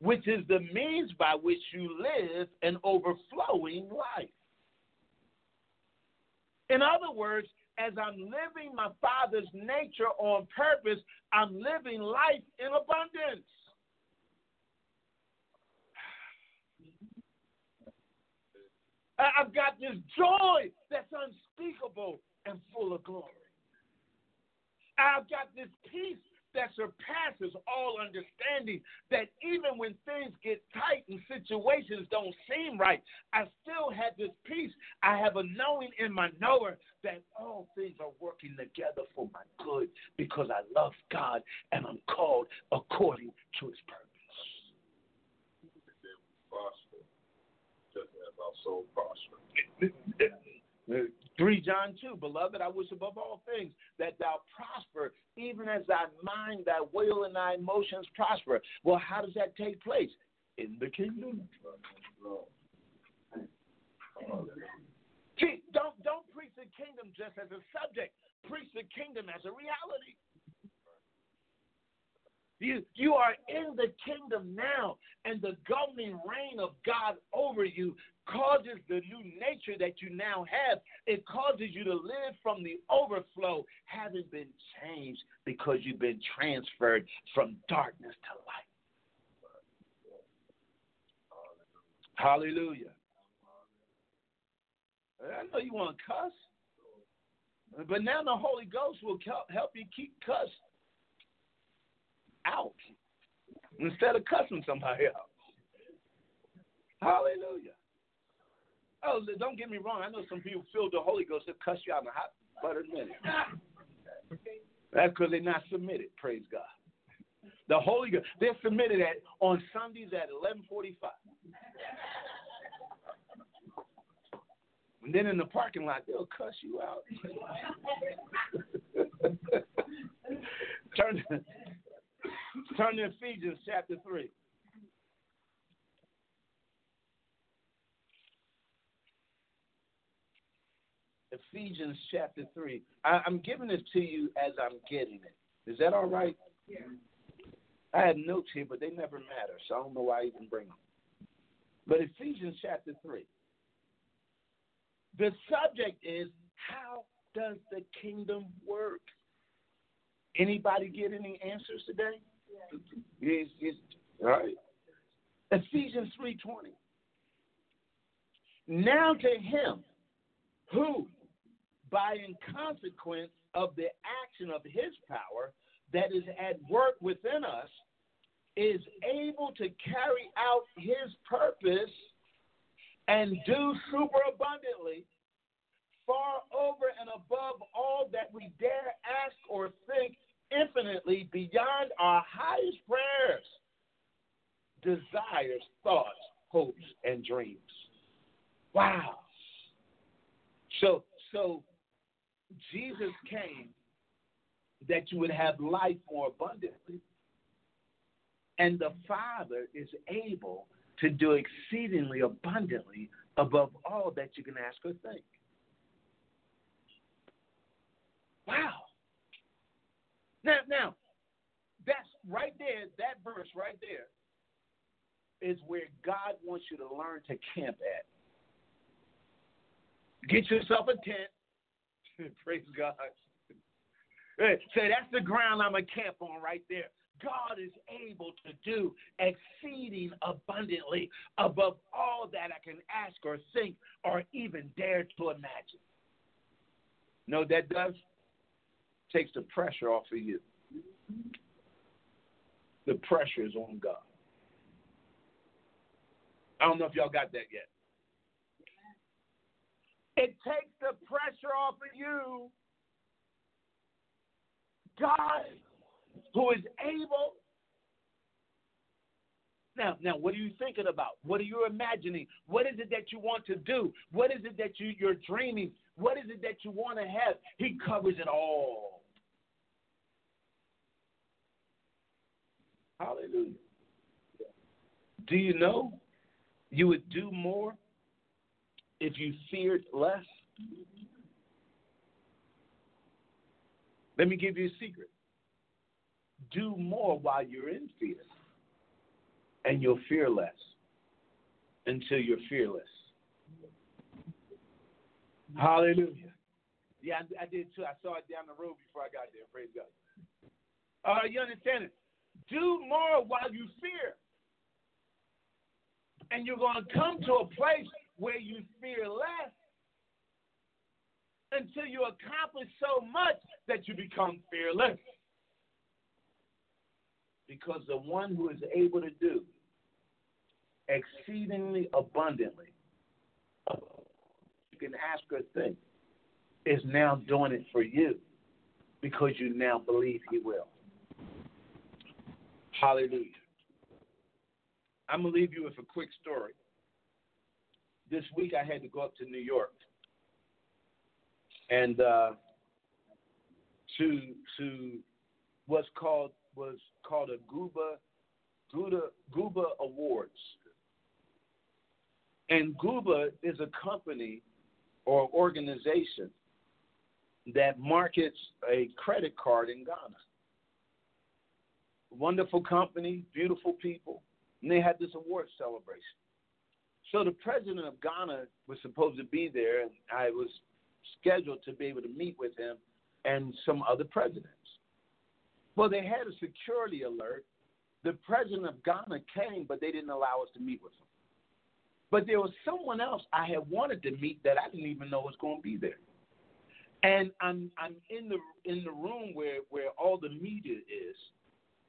S4: which is the means by which you live an overflowing life. In other words, as I'm living my Father's nature on purpose, I'm living life in abundance. I've got this joy that's unspeakable and full of glory. I've got this peace that surpasses all understanding. That even when things get tight and situations don't seem right, I still have this peace. I have a knowing in my knower that all things are working together for my good because I love God and I'm called according to his purpose.
S8: Prosper, just as our soul prosper.
S4: 3 John 2, Beloved, I wish above all things that thou prosper, even as thy mind, thy will, and thy emotions prosper. Well, how does that take place? In the kingdom. See, don't don't preach the kingdom just as a subject. Preach the kingdom as a reality. You, you are in the kingdom now, and the governing reign of God over you causes the new nature that you now have. It causes you to live from the overflow, having been changed because you've been transferred from darkness to light. Hallelujah. I know you want to cuss, but now the Holy Ghost will help you keep cuss out instead of cussing somebody out. Hallelujah. Oh, don't get me wrong. I know some people feel the Holy Ghost to cuss you out in a hot buttered minute. That's because they're not submitted. Praise God. The Holy Ghost. They're submitted at on Sundays at eleven forty-five. And then in the parking lot, they'll cuss you out. turn, turn to Ephesians chapter 3. Ephesians chapter 3. I, am giving this to you as I'm getting it. Is that all right?
S7: Yeah.
S4: I have notes here, but they never matter, so I don't know why I even bring them. But Ephesians chapter 3. The subject is how does the kingdom work? Anybody get any answers today? Ephesians 3:20. Now to him who by in consequence of the action of his power that is at work within us, is able to carry out his purpose and do super abundantly, far over and above all that we dare ask or think, infinitely beyond our highest prayers, desires, thoughts, hopes, and dreams. Wow. So, so Jesus came that you would have life more abundantly. And the Father is able to do exceedingly abundantly above all that you can ask or think. Wow. Now, now, that's right there, that verse right there is where God wants you to learn to camp at. Get yourself a tent, Praise God. Say that's the ground I'm a camp on right there. God is able to do exceeding abundantly above all that I can ask or think or even dare to imagine. No, that does takes the pressure off of you. The pressure is on God. I don't know if y'all got that yet. It takes the pressure off of you. God, who is able. Now, now, what are you thinking about? What are you imagining? What is it that you want to do? What is it that you, you're dreaming? What is it that you want to have? He covers it all. Hallelujah. Do you know you would do more if you feared less? Let me give you a secret. Do more while you're in fear, and you'll fear less until you're fearless. Hallelujah. Yeah, I, did too. I saw it down the road before I got there. Praise God. Uh, you understand it? Do more while you fear. And you're going to come to a place where you fear less until you accomplish so much that you become fearless. Because the one who is able to do exceedingly abundantly, you can ask her thing, is now doing it for you because you now believe he will. Hallelujah. I'm going to leave you with a quick story. This week I had to go up to New York and uh, to to what's called was called a Guba Guba Guba Awards. And Guba is a company or organization that markets a credit card in Ghana. Wonderful company, beautiful people, and they had this award celebration. So the president of Ghana was supposed to be there, and I was scheduled to be able to meet with him and some other presidents. Well, they had a security alert. The president of Ghana came, but they didn't allow us to meet with him. But there was someone else I had wanted to meet that I didn't even know was going to be there. And I'm I'm in the in the room where where all the media is,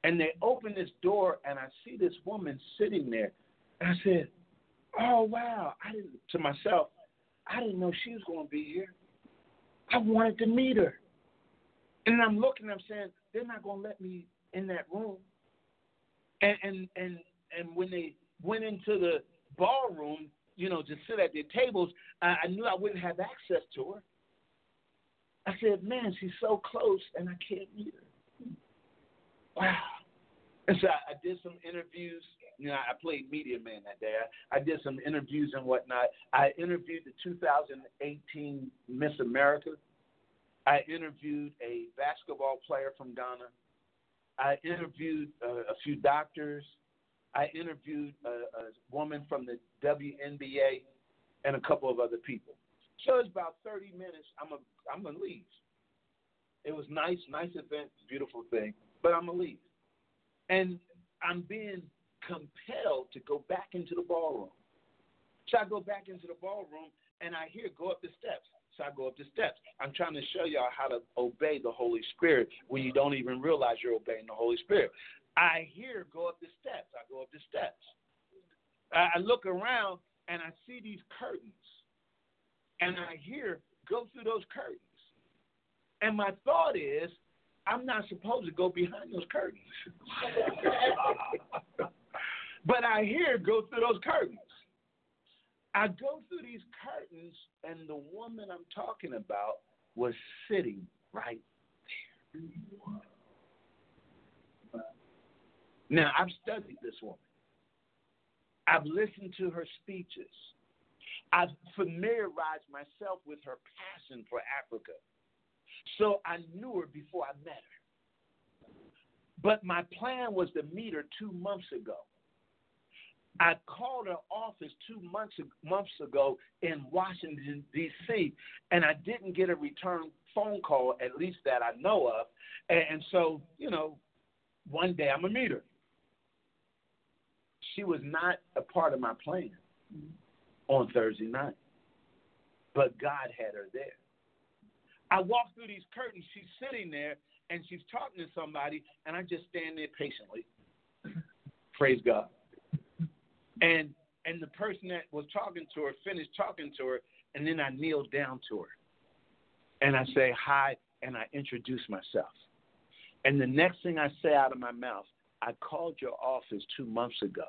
S4: and they open this door and I see this woman sitting there. And I said, "Oh wow!" I didn't to myself, I didn't know she was going to be here. I wanted to meet her. And I'm looking, I'm saying, they're not gonna let me in that room. And and and and when they went into the ballroom, you know, to sit at their tables, I, I knew I wouldn't have access to her. I said, Man, she's so close and I can't meet her. Wow. And so I, I did some interviews. You know, I played media man that day. I, I did some interviews and whatnot. I interviewed the 2018 Miss America. I interviewed a basketball player from Ghana. I interviewed uh, a few doctors. I interviewed a, a woman from the WNBA and a couple of other people. So it's about 30 minutes. I'm a I'm gonna leave. It was nice, nice event, beautiful thing, but I'm gonna leave. And I'm being compelled to go back into the ballroom. So I go back into the ballroom and I hear go up the steps. So I go up the steps. I'm trying to show y'all how to obey the Holy Spirit when you don't even realize you're obeying the Holy Spirit. I hear go up the steps. I go up the steps. I look around and I see these curtains. And I hear go through those curtains. And my thought is, I'm not supposed to go behind those curtains. but I hear go through those curtains. I go through these curtains, and the woman I'm talking about was sitting right there. Now, I've studied this woman. I've listened to her speeches. I've familiarized myself with her passion for Africa. So I knew her before I met her. But my plan was to meet her two months ago. I called her office two months months ago in Washington D.C. and I didn't get a return phone call, at least that I know of. And, so, you know, one day I'm gonna meet her. She was not a part of my plan mm-hmm. on Thursday night, but God had her there. I walk through these curtains. She's sitting there and she's talking to somebody, and I just stand there patiently. Praise God. And and the person that was talking to her finished talking to her, and then I kneel down to her, and I say hi, and I introduce myself. And the next thing I say out of my mouth, I called your office two months ago,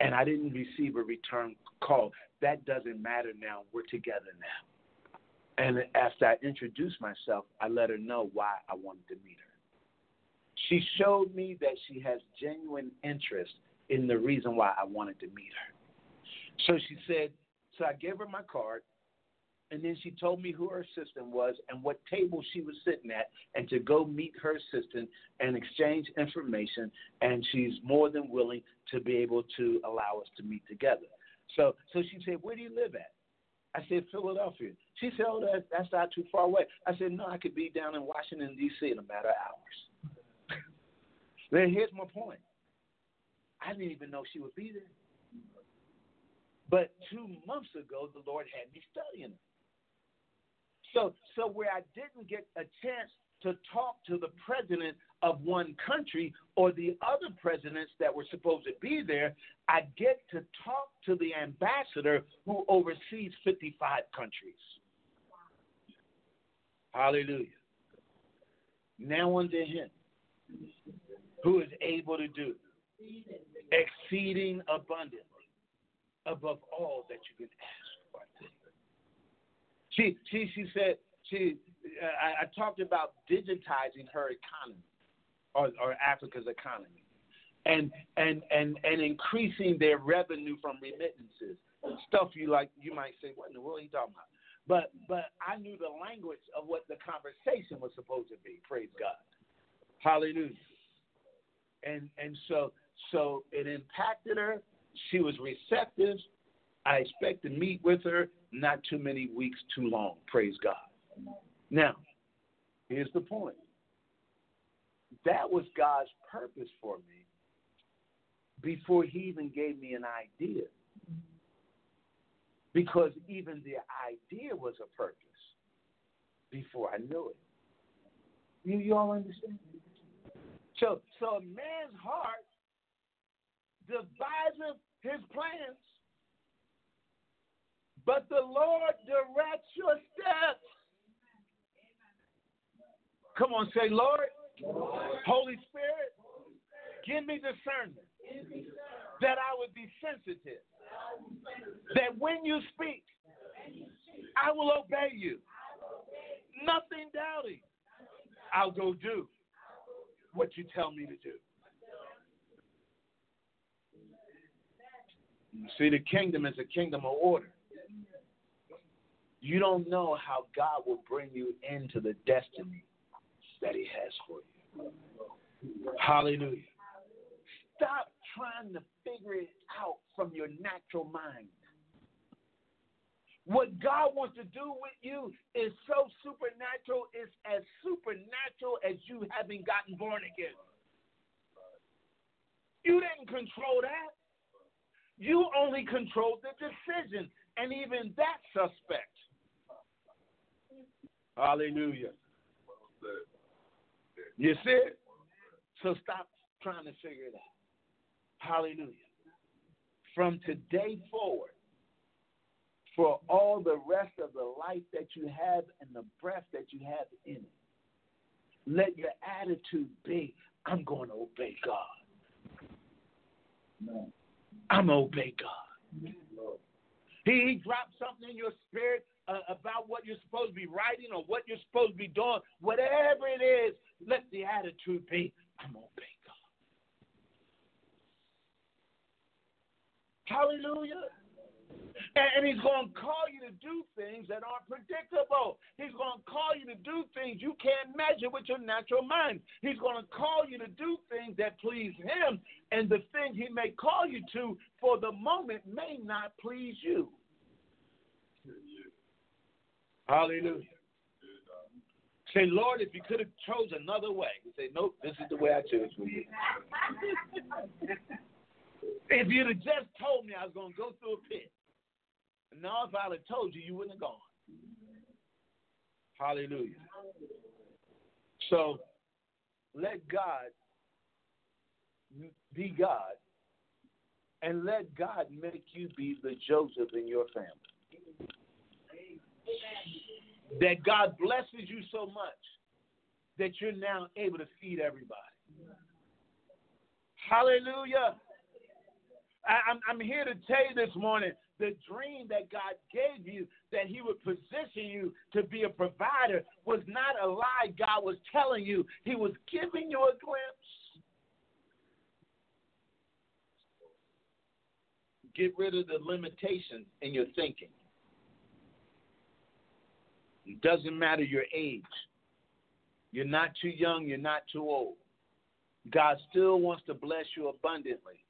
S4: and I didn't receive a return call. That doesn't matter now. We're together now. And after I introduced myself, I let her know why I wanted to meet her. She showed me that she has genuine interest in the reason why I wanted to meet her. So she said, so I gave her my card, and then she told me who her assistant was and what table she was sitting at, and to go meet her assistant and exchange information. And she's more than willing to be able to allow us to meet together. So, so she said, "Where do you live at?" I said, Philadelphia. She said, Oh, that, that's not too far away. I said, No, I could be down in Washington, D.C. in a matter of hours. then here's my point I didn't even know she would be there. But two months ago, the Lord had me studying. So, so where I didn't get a chance to talk to the president of one country or the other presidents that were supposed to be there, I get to talk to the ambassador who oversees 55 countries. Hallelujah. Now unto him who is able to do exceeding abundantly above all that you can ask for. She, she, she said, she, I, I talked about digitizing her economy or, or Africa's economy and, and, and, and increasing their revenue from remittances. Stuff you like, you might say, what in the world are you talking about? But, but I knew the language of what the conversation was supposed to be. Praise God. Hallelujah. And, and so, so it impacted her. She was receptive. I expect to meet with her not too many weeks too long. Praise God. Now, here's the point. That was God's purpose for me before He even gave me an idea. Because even the idea was a purpose before I knew it. You, you all understand? So, so a man's heart deviseth his plans, but the Lord directs your steps. Come on, say, Lord. Holy Spirit, give me discernment that I would be sensitive, that when you speak, I will obey you. Nothing doubting. I'll go do what you tell me to do. See, the kingdom is a kingdom of order. You don't know how God will bring you into the destiny that He has for you. Hallelujah. Stop trying to figure it out from your natural mind. What God wants to do with you is so supernatural, it's as supernatural as you having gotten born again. You didn't control that. You only controlled the decision, and even that suspect. Hallelujah. You see? So stop trying to figure it out. Hallelujah. From today forward, for all the rest of the life that you have and the breath that you have in it, let your attitude be I'm going to obey God. I'm obey God. He dropped something in your spirit uh, about what you're supposed to be writing or what you're supposed to be doing. Whatever it is, let the attitude be I'm going God. Hallelujah. And, he's going to call you to do things that aren't predictable. He's going to call you to do things you can't measure with your natural mind. He's going to call you to do things that please him, and the thing he may call you to for the moment may not please you. Hallelujah. Say, Lord, if you could have chose another way, you say, nope, this is the way I chose for you. if you'd have just told me I was going to go through a pit, now, if I'd have told you, you wouldn't have gone. Hallelujah. So let God be God and let God make you be the Joseph in your family. That God blesses you so much that you're now able to feed everybody. Hallelujah. I, am I'm, I'm here to tell you this morning the dream that God gave you that He would position you to be a provider was not a lie God was telling you. He was giving you a glimpse. Get rid of the limitations in your thinking. It doesn't matter your age. You're not too young, you're not too old. God still wants to bless you abundantly,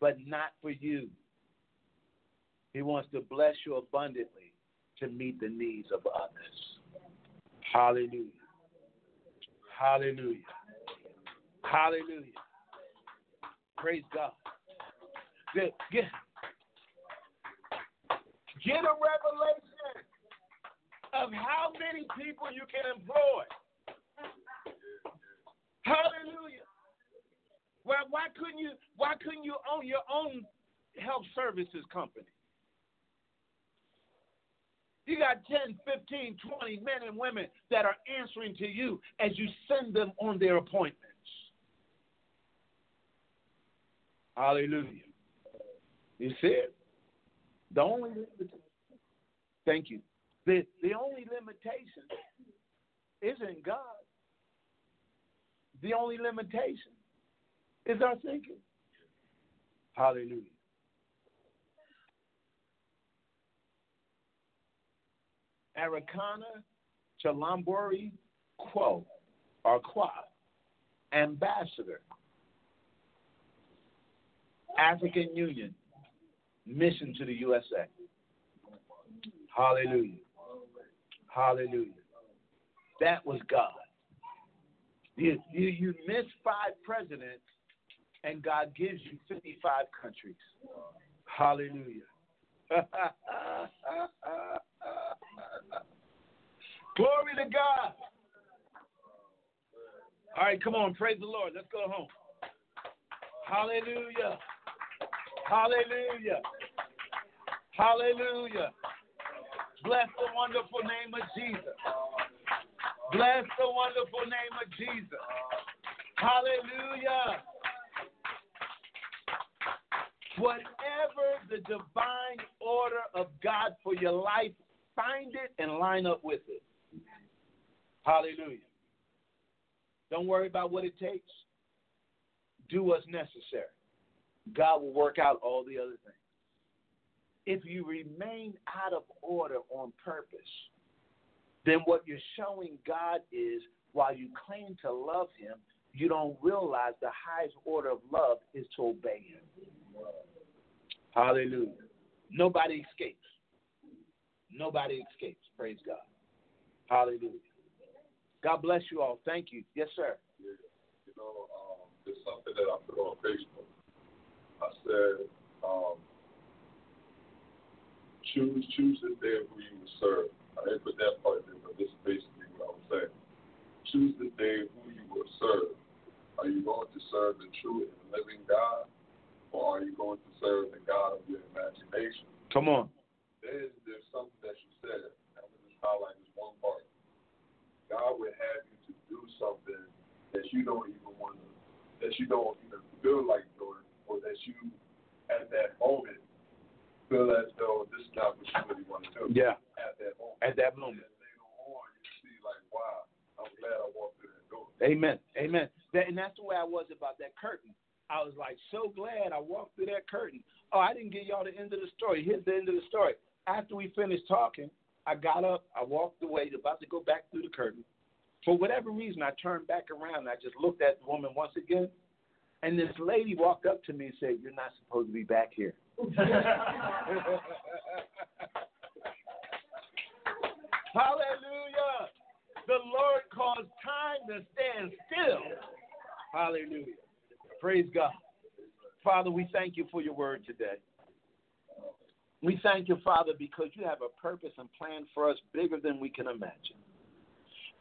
S4: but not for you. He wants to bless you abundantly, to meet the needs of others. Hallelujah. Hallelujah. Hallelujah. Praise God. Get, get, get a revelation of how many people you can employ. Hallelujah. Well, why couldn't you why couldn't you own your own health services company? You got 10, 15, 20 men and women that are answering to you as you send them on their appointments. Hallelujah. You see it? The only thank you. The the only limitation isn't God. The only limitation is our thinking. Hallelujah. Arikana Chihombori Quo, or Qua, Ambassador, African Union, mission to the USA. Hallelujah. Hallelujah. That was God. You, you, you miss five presidents, and God gives you 55 countries. Hallelujah. Glory to God. All right, come on, praise the Lord. Let's go home. Hallelujah. Hallelujah. Hallelujah. Bless the wonderful name of Jesus. Bless the wonderful name of Jesus. Hallelujah. Whatever the divine order of God for your life, find it and line up with it. Hallelujah. Don't worry about what it takes. Do what's necessary. God will work out all the other things. If you remain out of order on purpose, then what you're showing God is while you claim to love Him, you don't realize the highest order of love is to obey Him. Hallelujah. Nobody escapes. Nobody escapes. Praise God. Hallelujah. God bless you all. Thank you. Yes, sir.
S8: Yeah. You know, um, there's something that I put on Facebook. I said, um, choose choose this day who you will serve. I didn't put that part in, but this is basically what I was saying. Choose the day who you will serve. Are you going to serve the true and living God, or are you going to serve the God of your imagination?
S4: Come on.
S8: There's there's something that you said. I'm going to just highlight this one part. God would have you to do something that you don't even want to, that you don't even feel like doing, or that you, at that moment, feel as though this is not what you really want to do.
S4: Yeah.
S8: At that moment.
S4: At that moment.
S8: And later on, you see, like, wow, I'm glad I walked through that door.
S4: Amen. Amen. That, and that's the way I was about that curtain. I was like so glad I walked through that curtain. Oh, I didn't give y'all the end of the story. Here's the end of the story. After we finished talking, I got up, I walked away, about to go back through the curtain. For whatever reason, I turned back around and I just looked at the woman once again. And this lady walked up to me and said, You're not supposed to be back here. Hallelujah. The Lord caused time to stand still. Hallelujah. Praise God. Father, we thank you for your word today. We thank you, Father, because you have a purpose and plan for us bigger than we can imagine.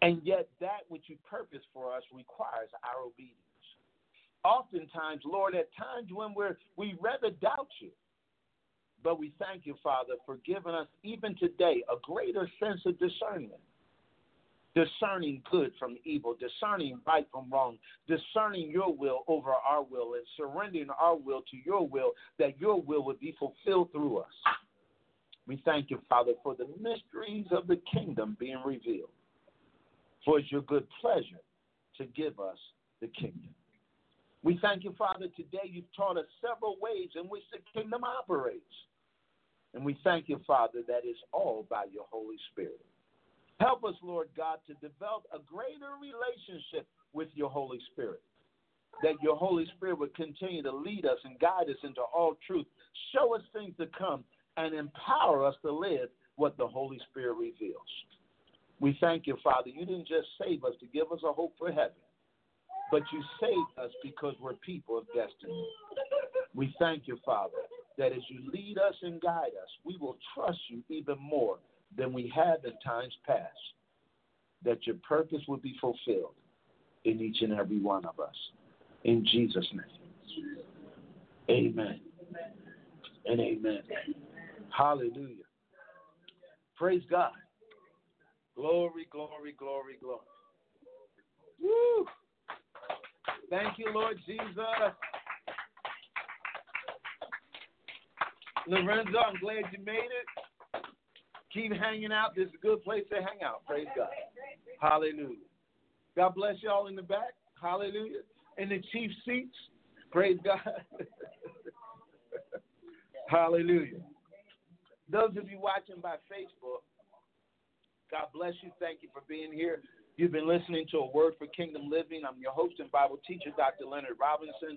S4: And yet, that which you purpose for us requires our obedience. Oftentimes, Lord, at times when we're, we rather doubt you, but we thank you, Father, for giving us, even today, a greater sense of discernment. Discerning good from evil, discerning right from wrong, discerning your will over our will, and surrendering our will to your will, that your will would be fulfilled through us. We thank you, Father, for the mysteries of the kingdom being revealed. For it's your good pleasure to give us the kingdom. We thank you, Father, today you've taught us several ways in which the kingdom operates. And we thank you, Father, that is all by your Holy Spirit. Help us, Lord God, to develop a greater relationship with your Holy Spirit. That your Holy Spirit would continue to lead us and guide us into all truth, show us things to come, and empower us to live what the Holy Spirit reveals. We thank you, Father. You didn't just save us to give us a hope for heaven, but you saved us because we're people of destiny. We thank you, Father, that as you lead us and guide us, we will trust you even more than we have in times past, that your purpose will be fulfilled in each and every one of us. In Jesus' name. Amen. And amen. Hallelujah. Praise God. Glory, glory, glory, glory. Woo! Thank you, Lord Jesus. Lorenzo, I'm glad you made it. Keep hanging out. This is a good place to hang out. Praise God. Hallelujah. God bless y'all in the back. Hallelujah. In the chief seats. Praise God. Hallelujah. Those of you watching by Facebook, God bless you. Thank you for being here. You've been listening to a word for kingdom living. I'm your host and Bible teacher, Dr. Leonard Robinson,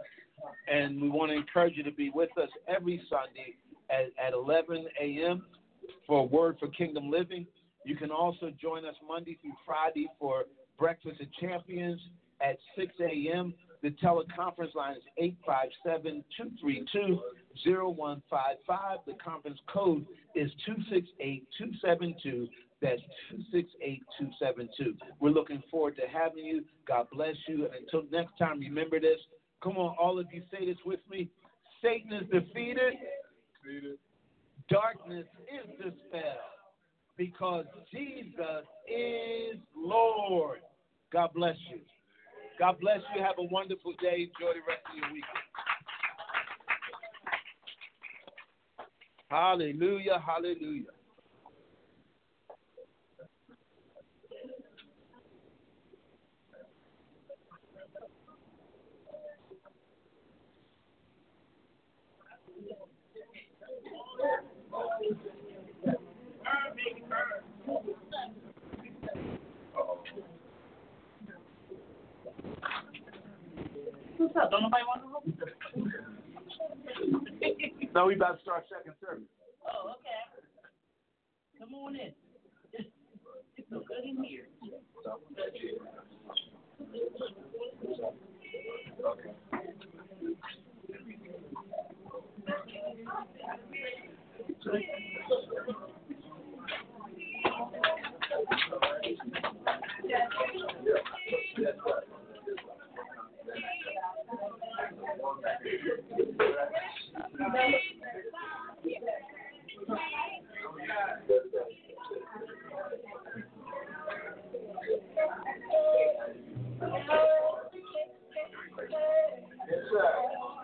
S4: and we want to encourage you to be with us every Sunday at, at 11 a.m. for word for kingdom living. You can also join us Monday through Friday for Breakfast of Champions at 6 a.m. The teleconference line is 857 232 0155. The conference code is 268 272. That's 268 272. We're looking forward to having you. God bless you. And until next time, remember this. Come on, all of you, say this with me Satan is defeated, darkness is dispelled because Jesus is Lord. God bless you. God bless you. Have a wonderful day. Enjoy the rest of your week. Hallelujah. Hallelujah.
S5: What's up? Don't nobody want to hold?
S4: Now we about to start second service.
S5: Oh, okay. Come on in. It's, it's so good in here.
S4: Yes, sir.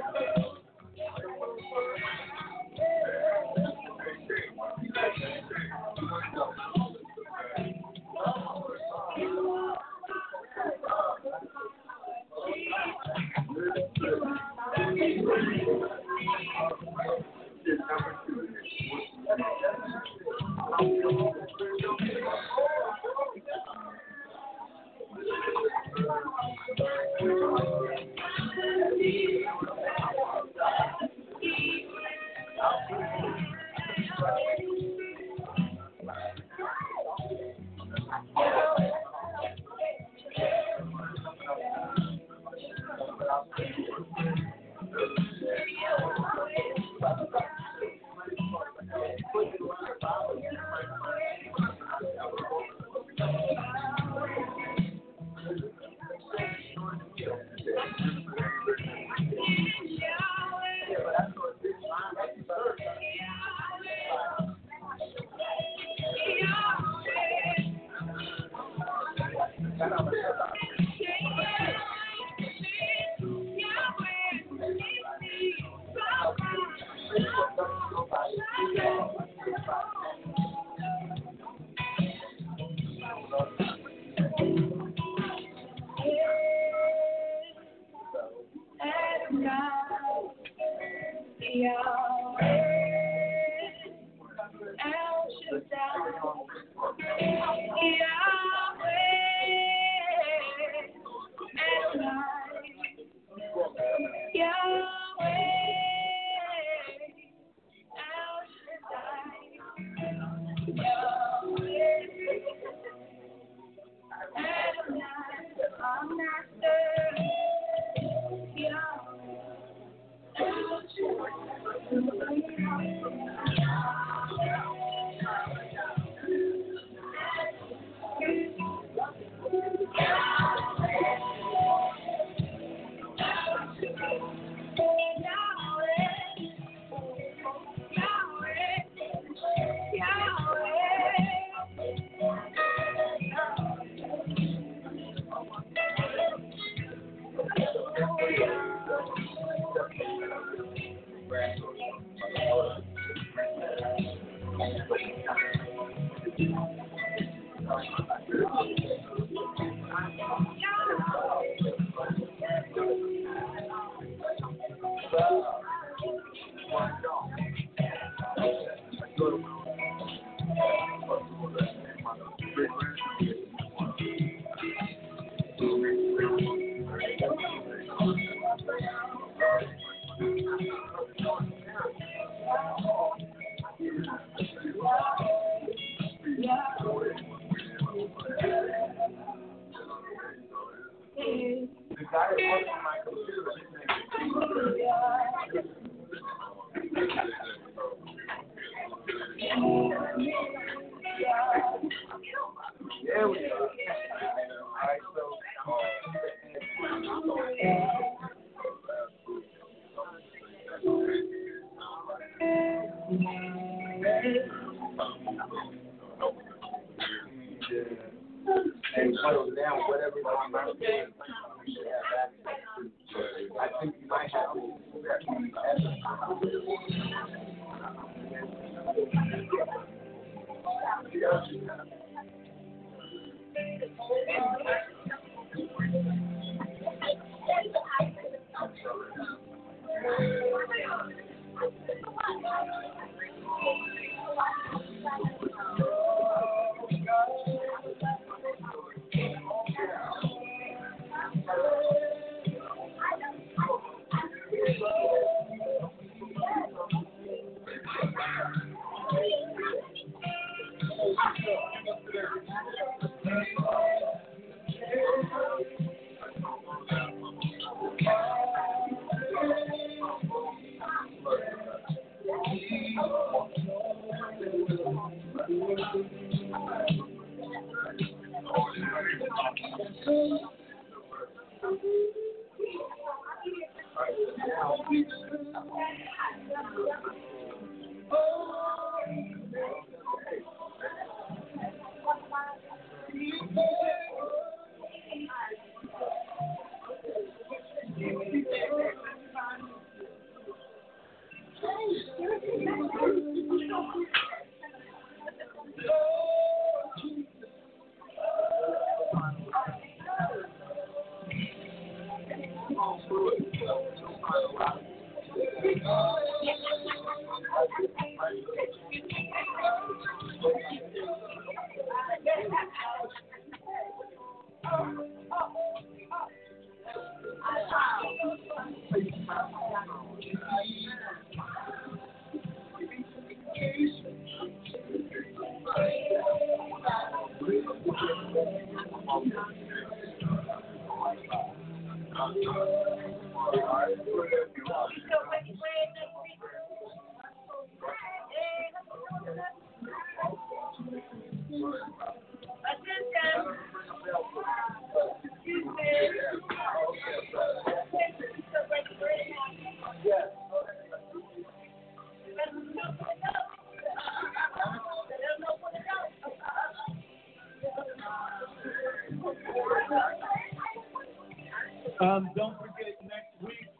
S4: Um, don't forget, next week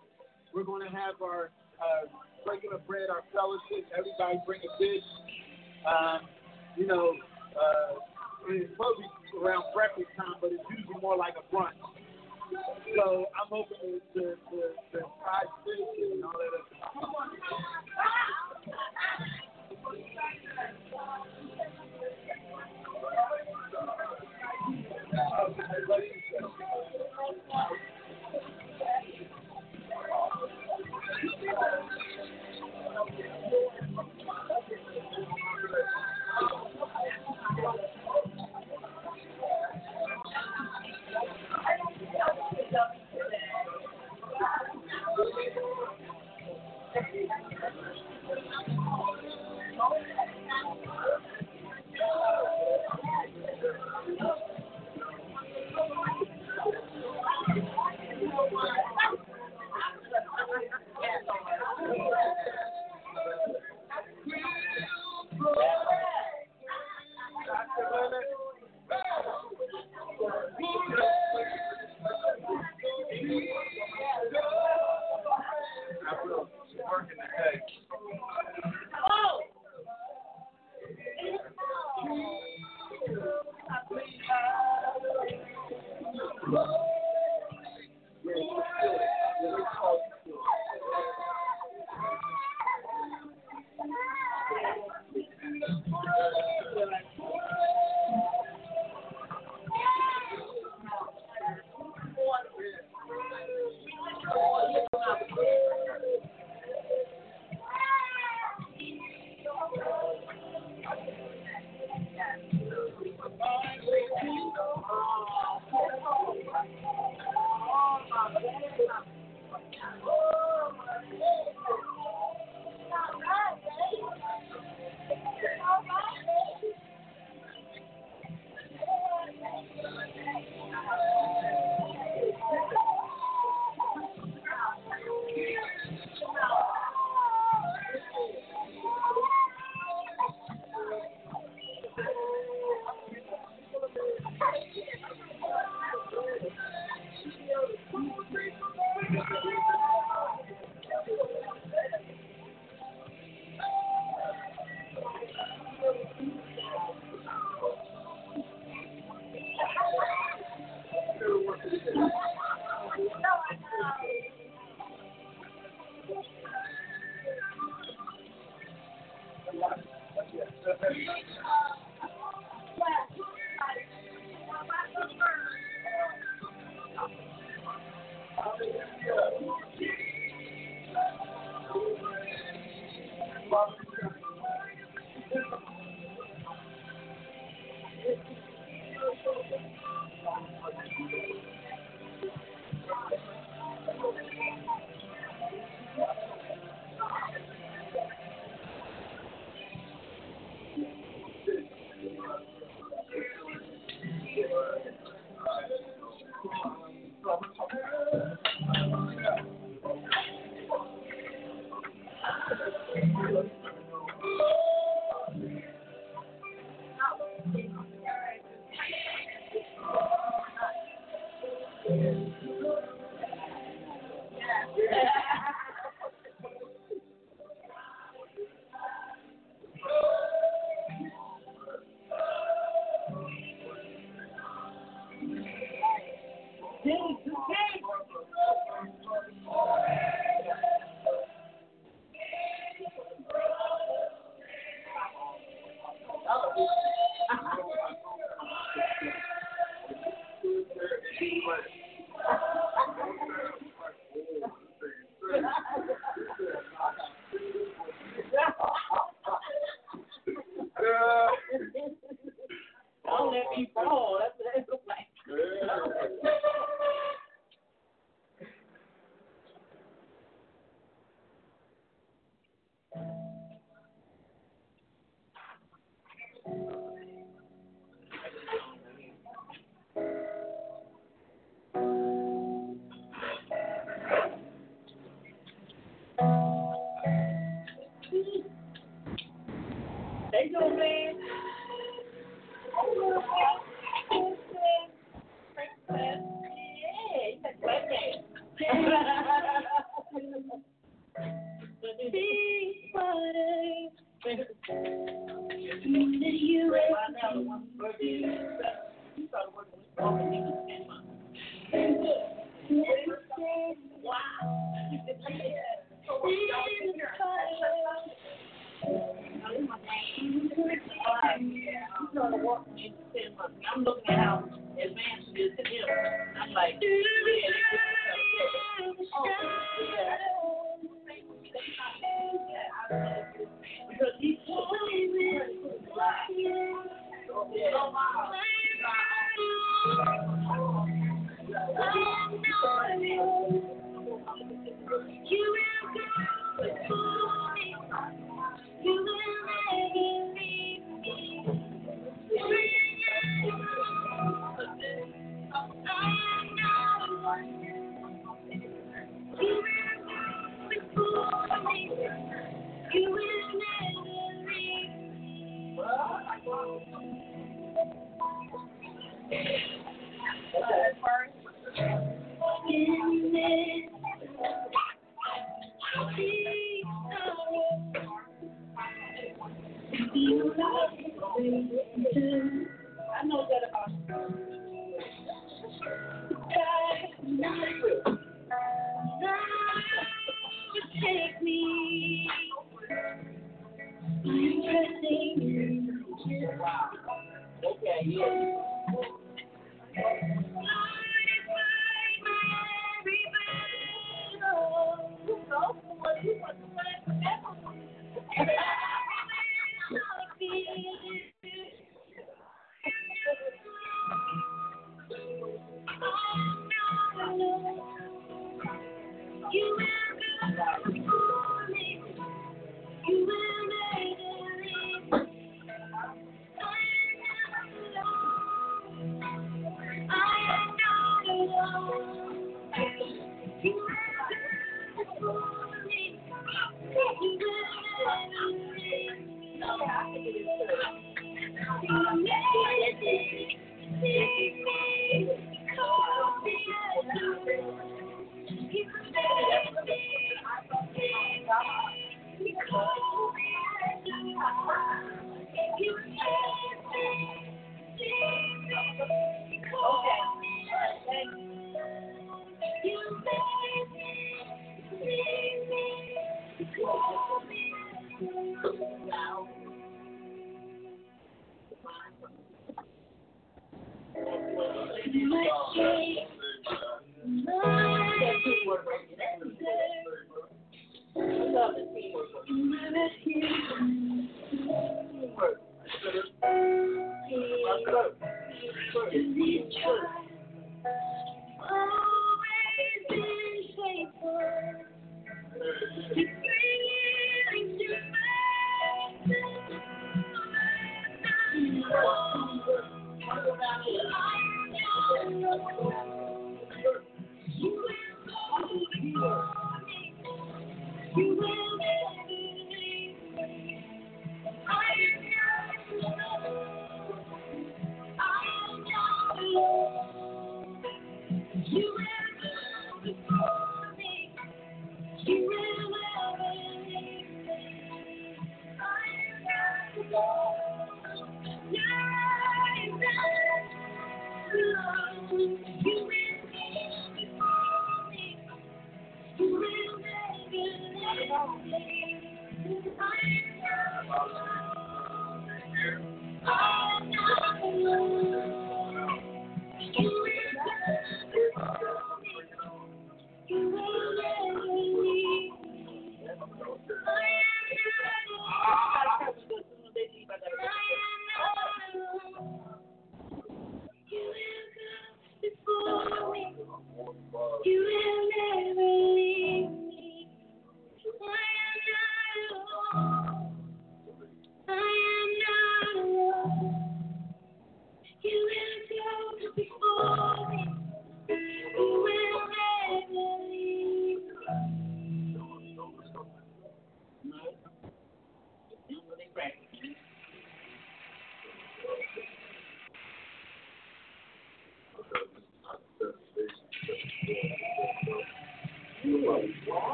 S4: we're going to have our uh, breaking of bread, our fellowship. Everybody bring a dish.
S5: Don't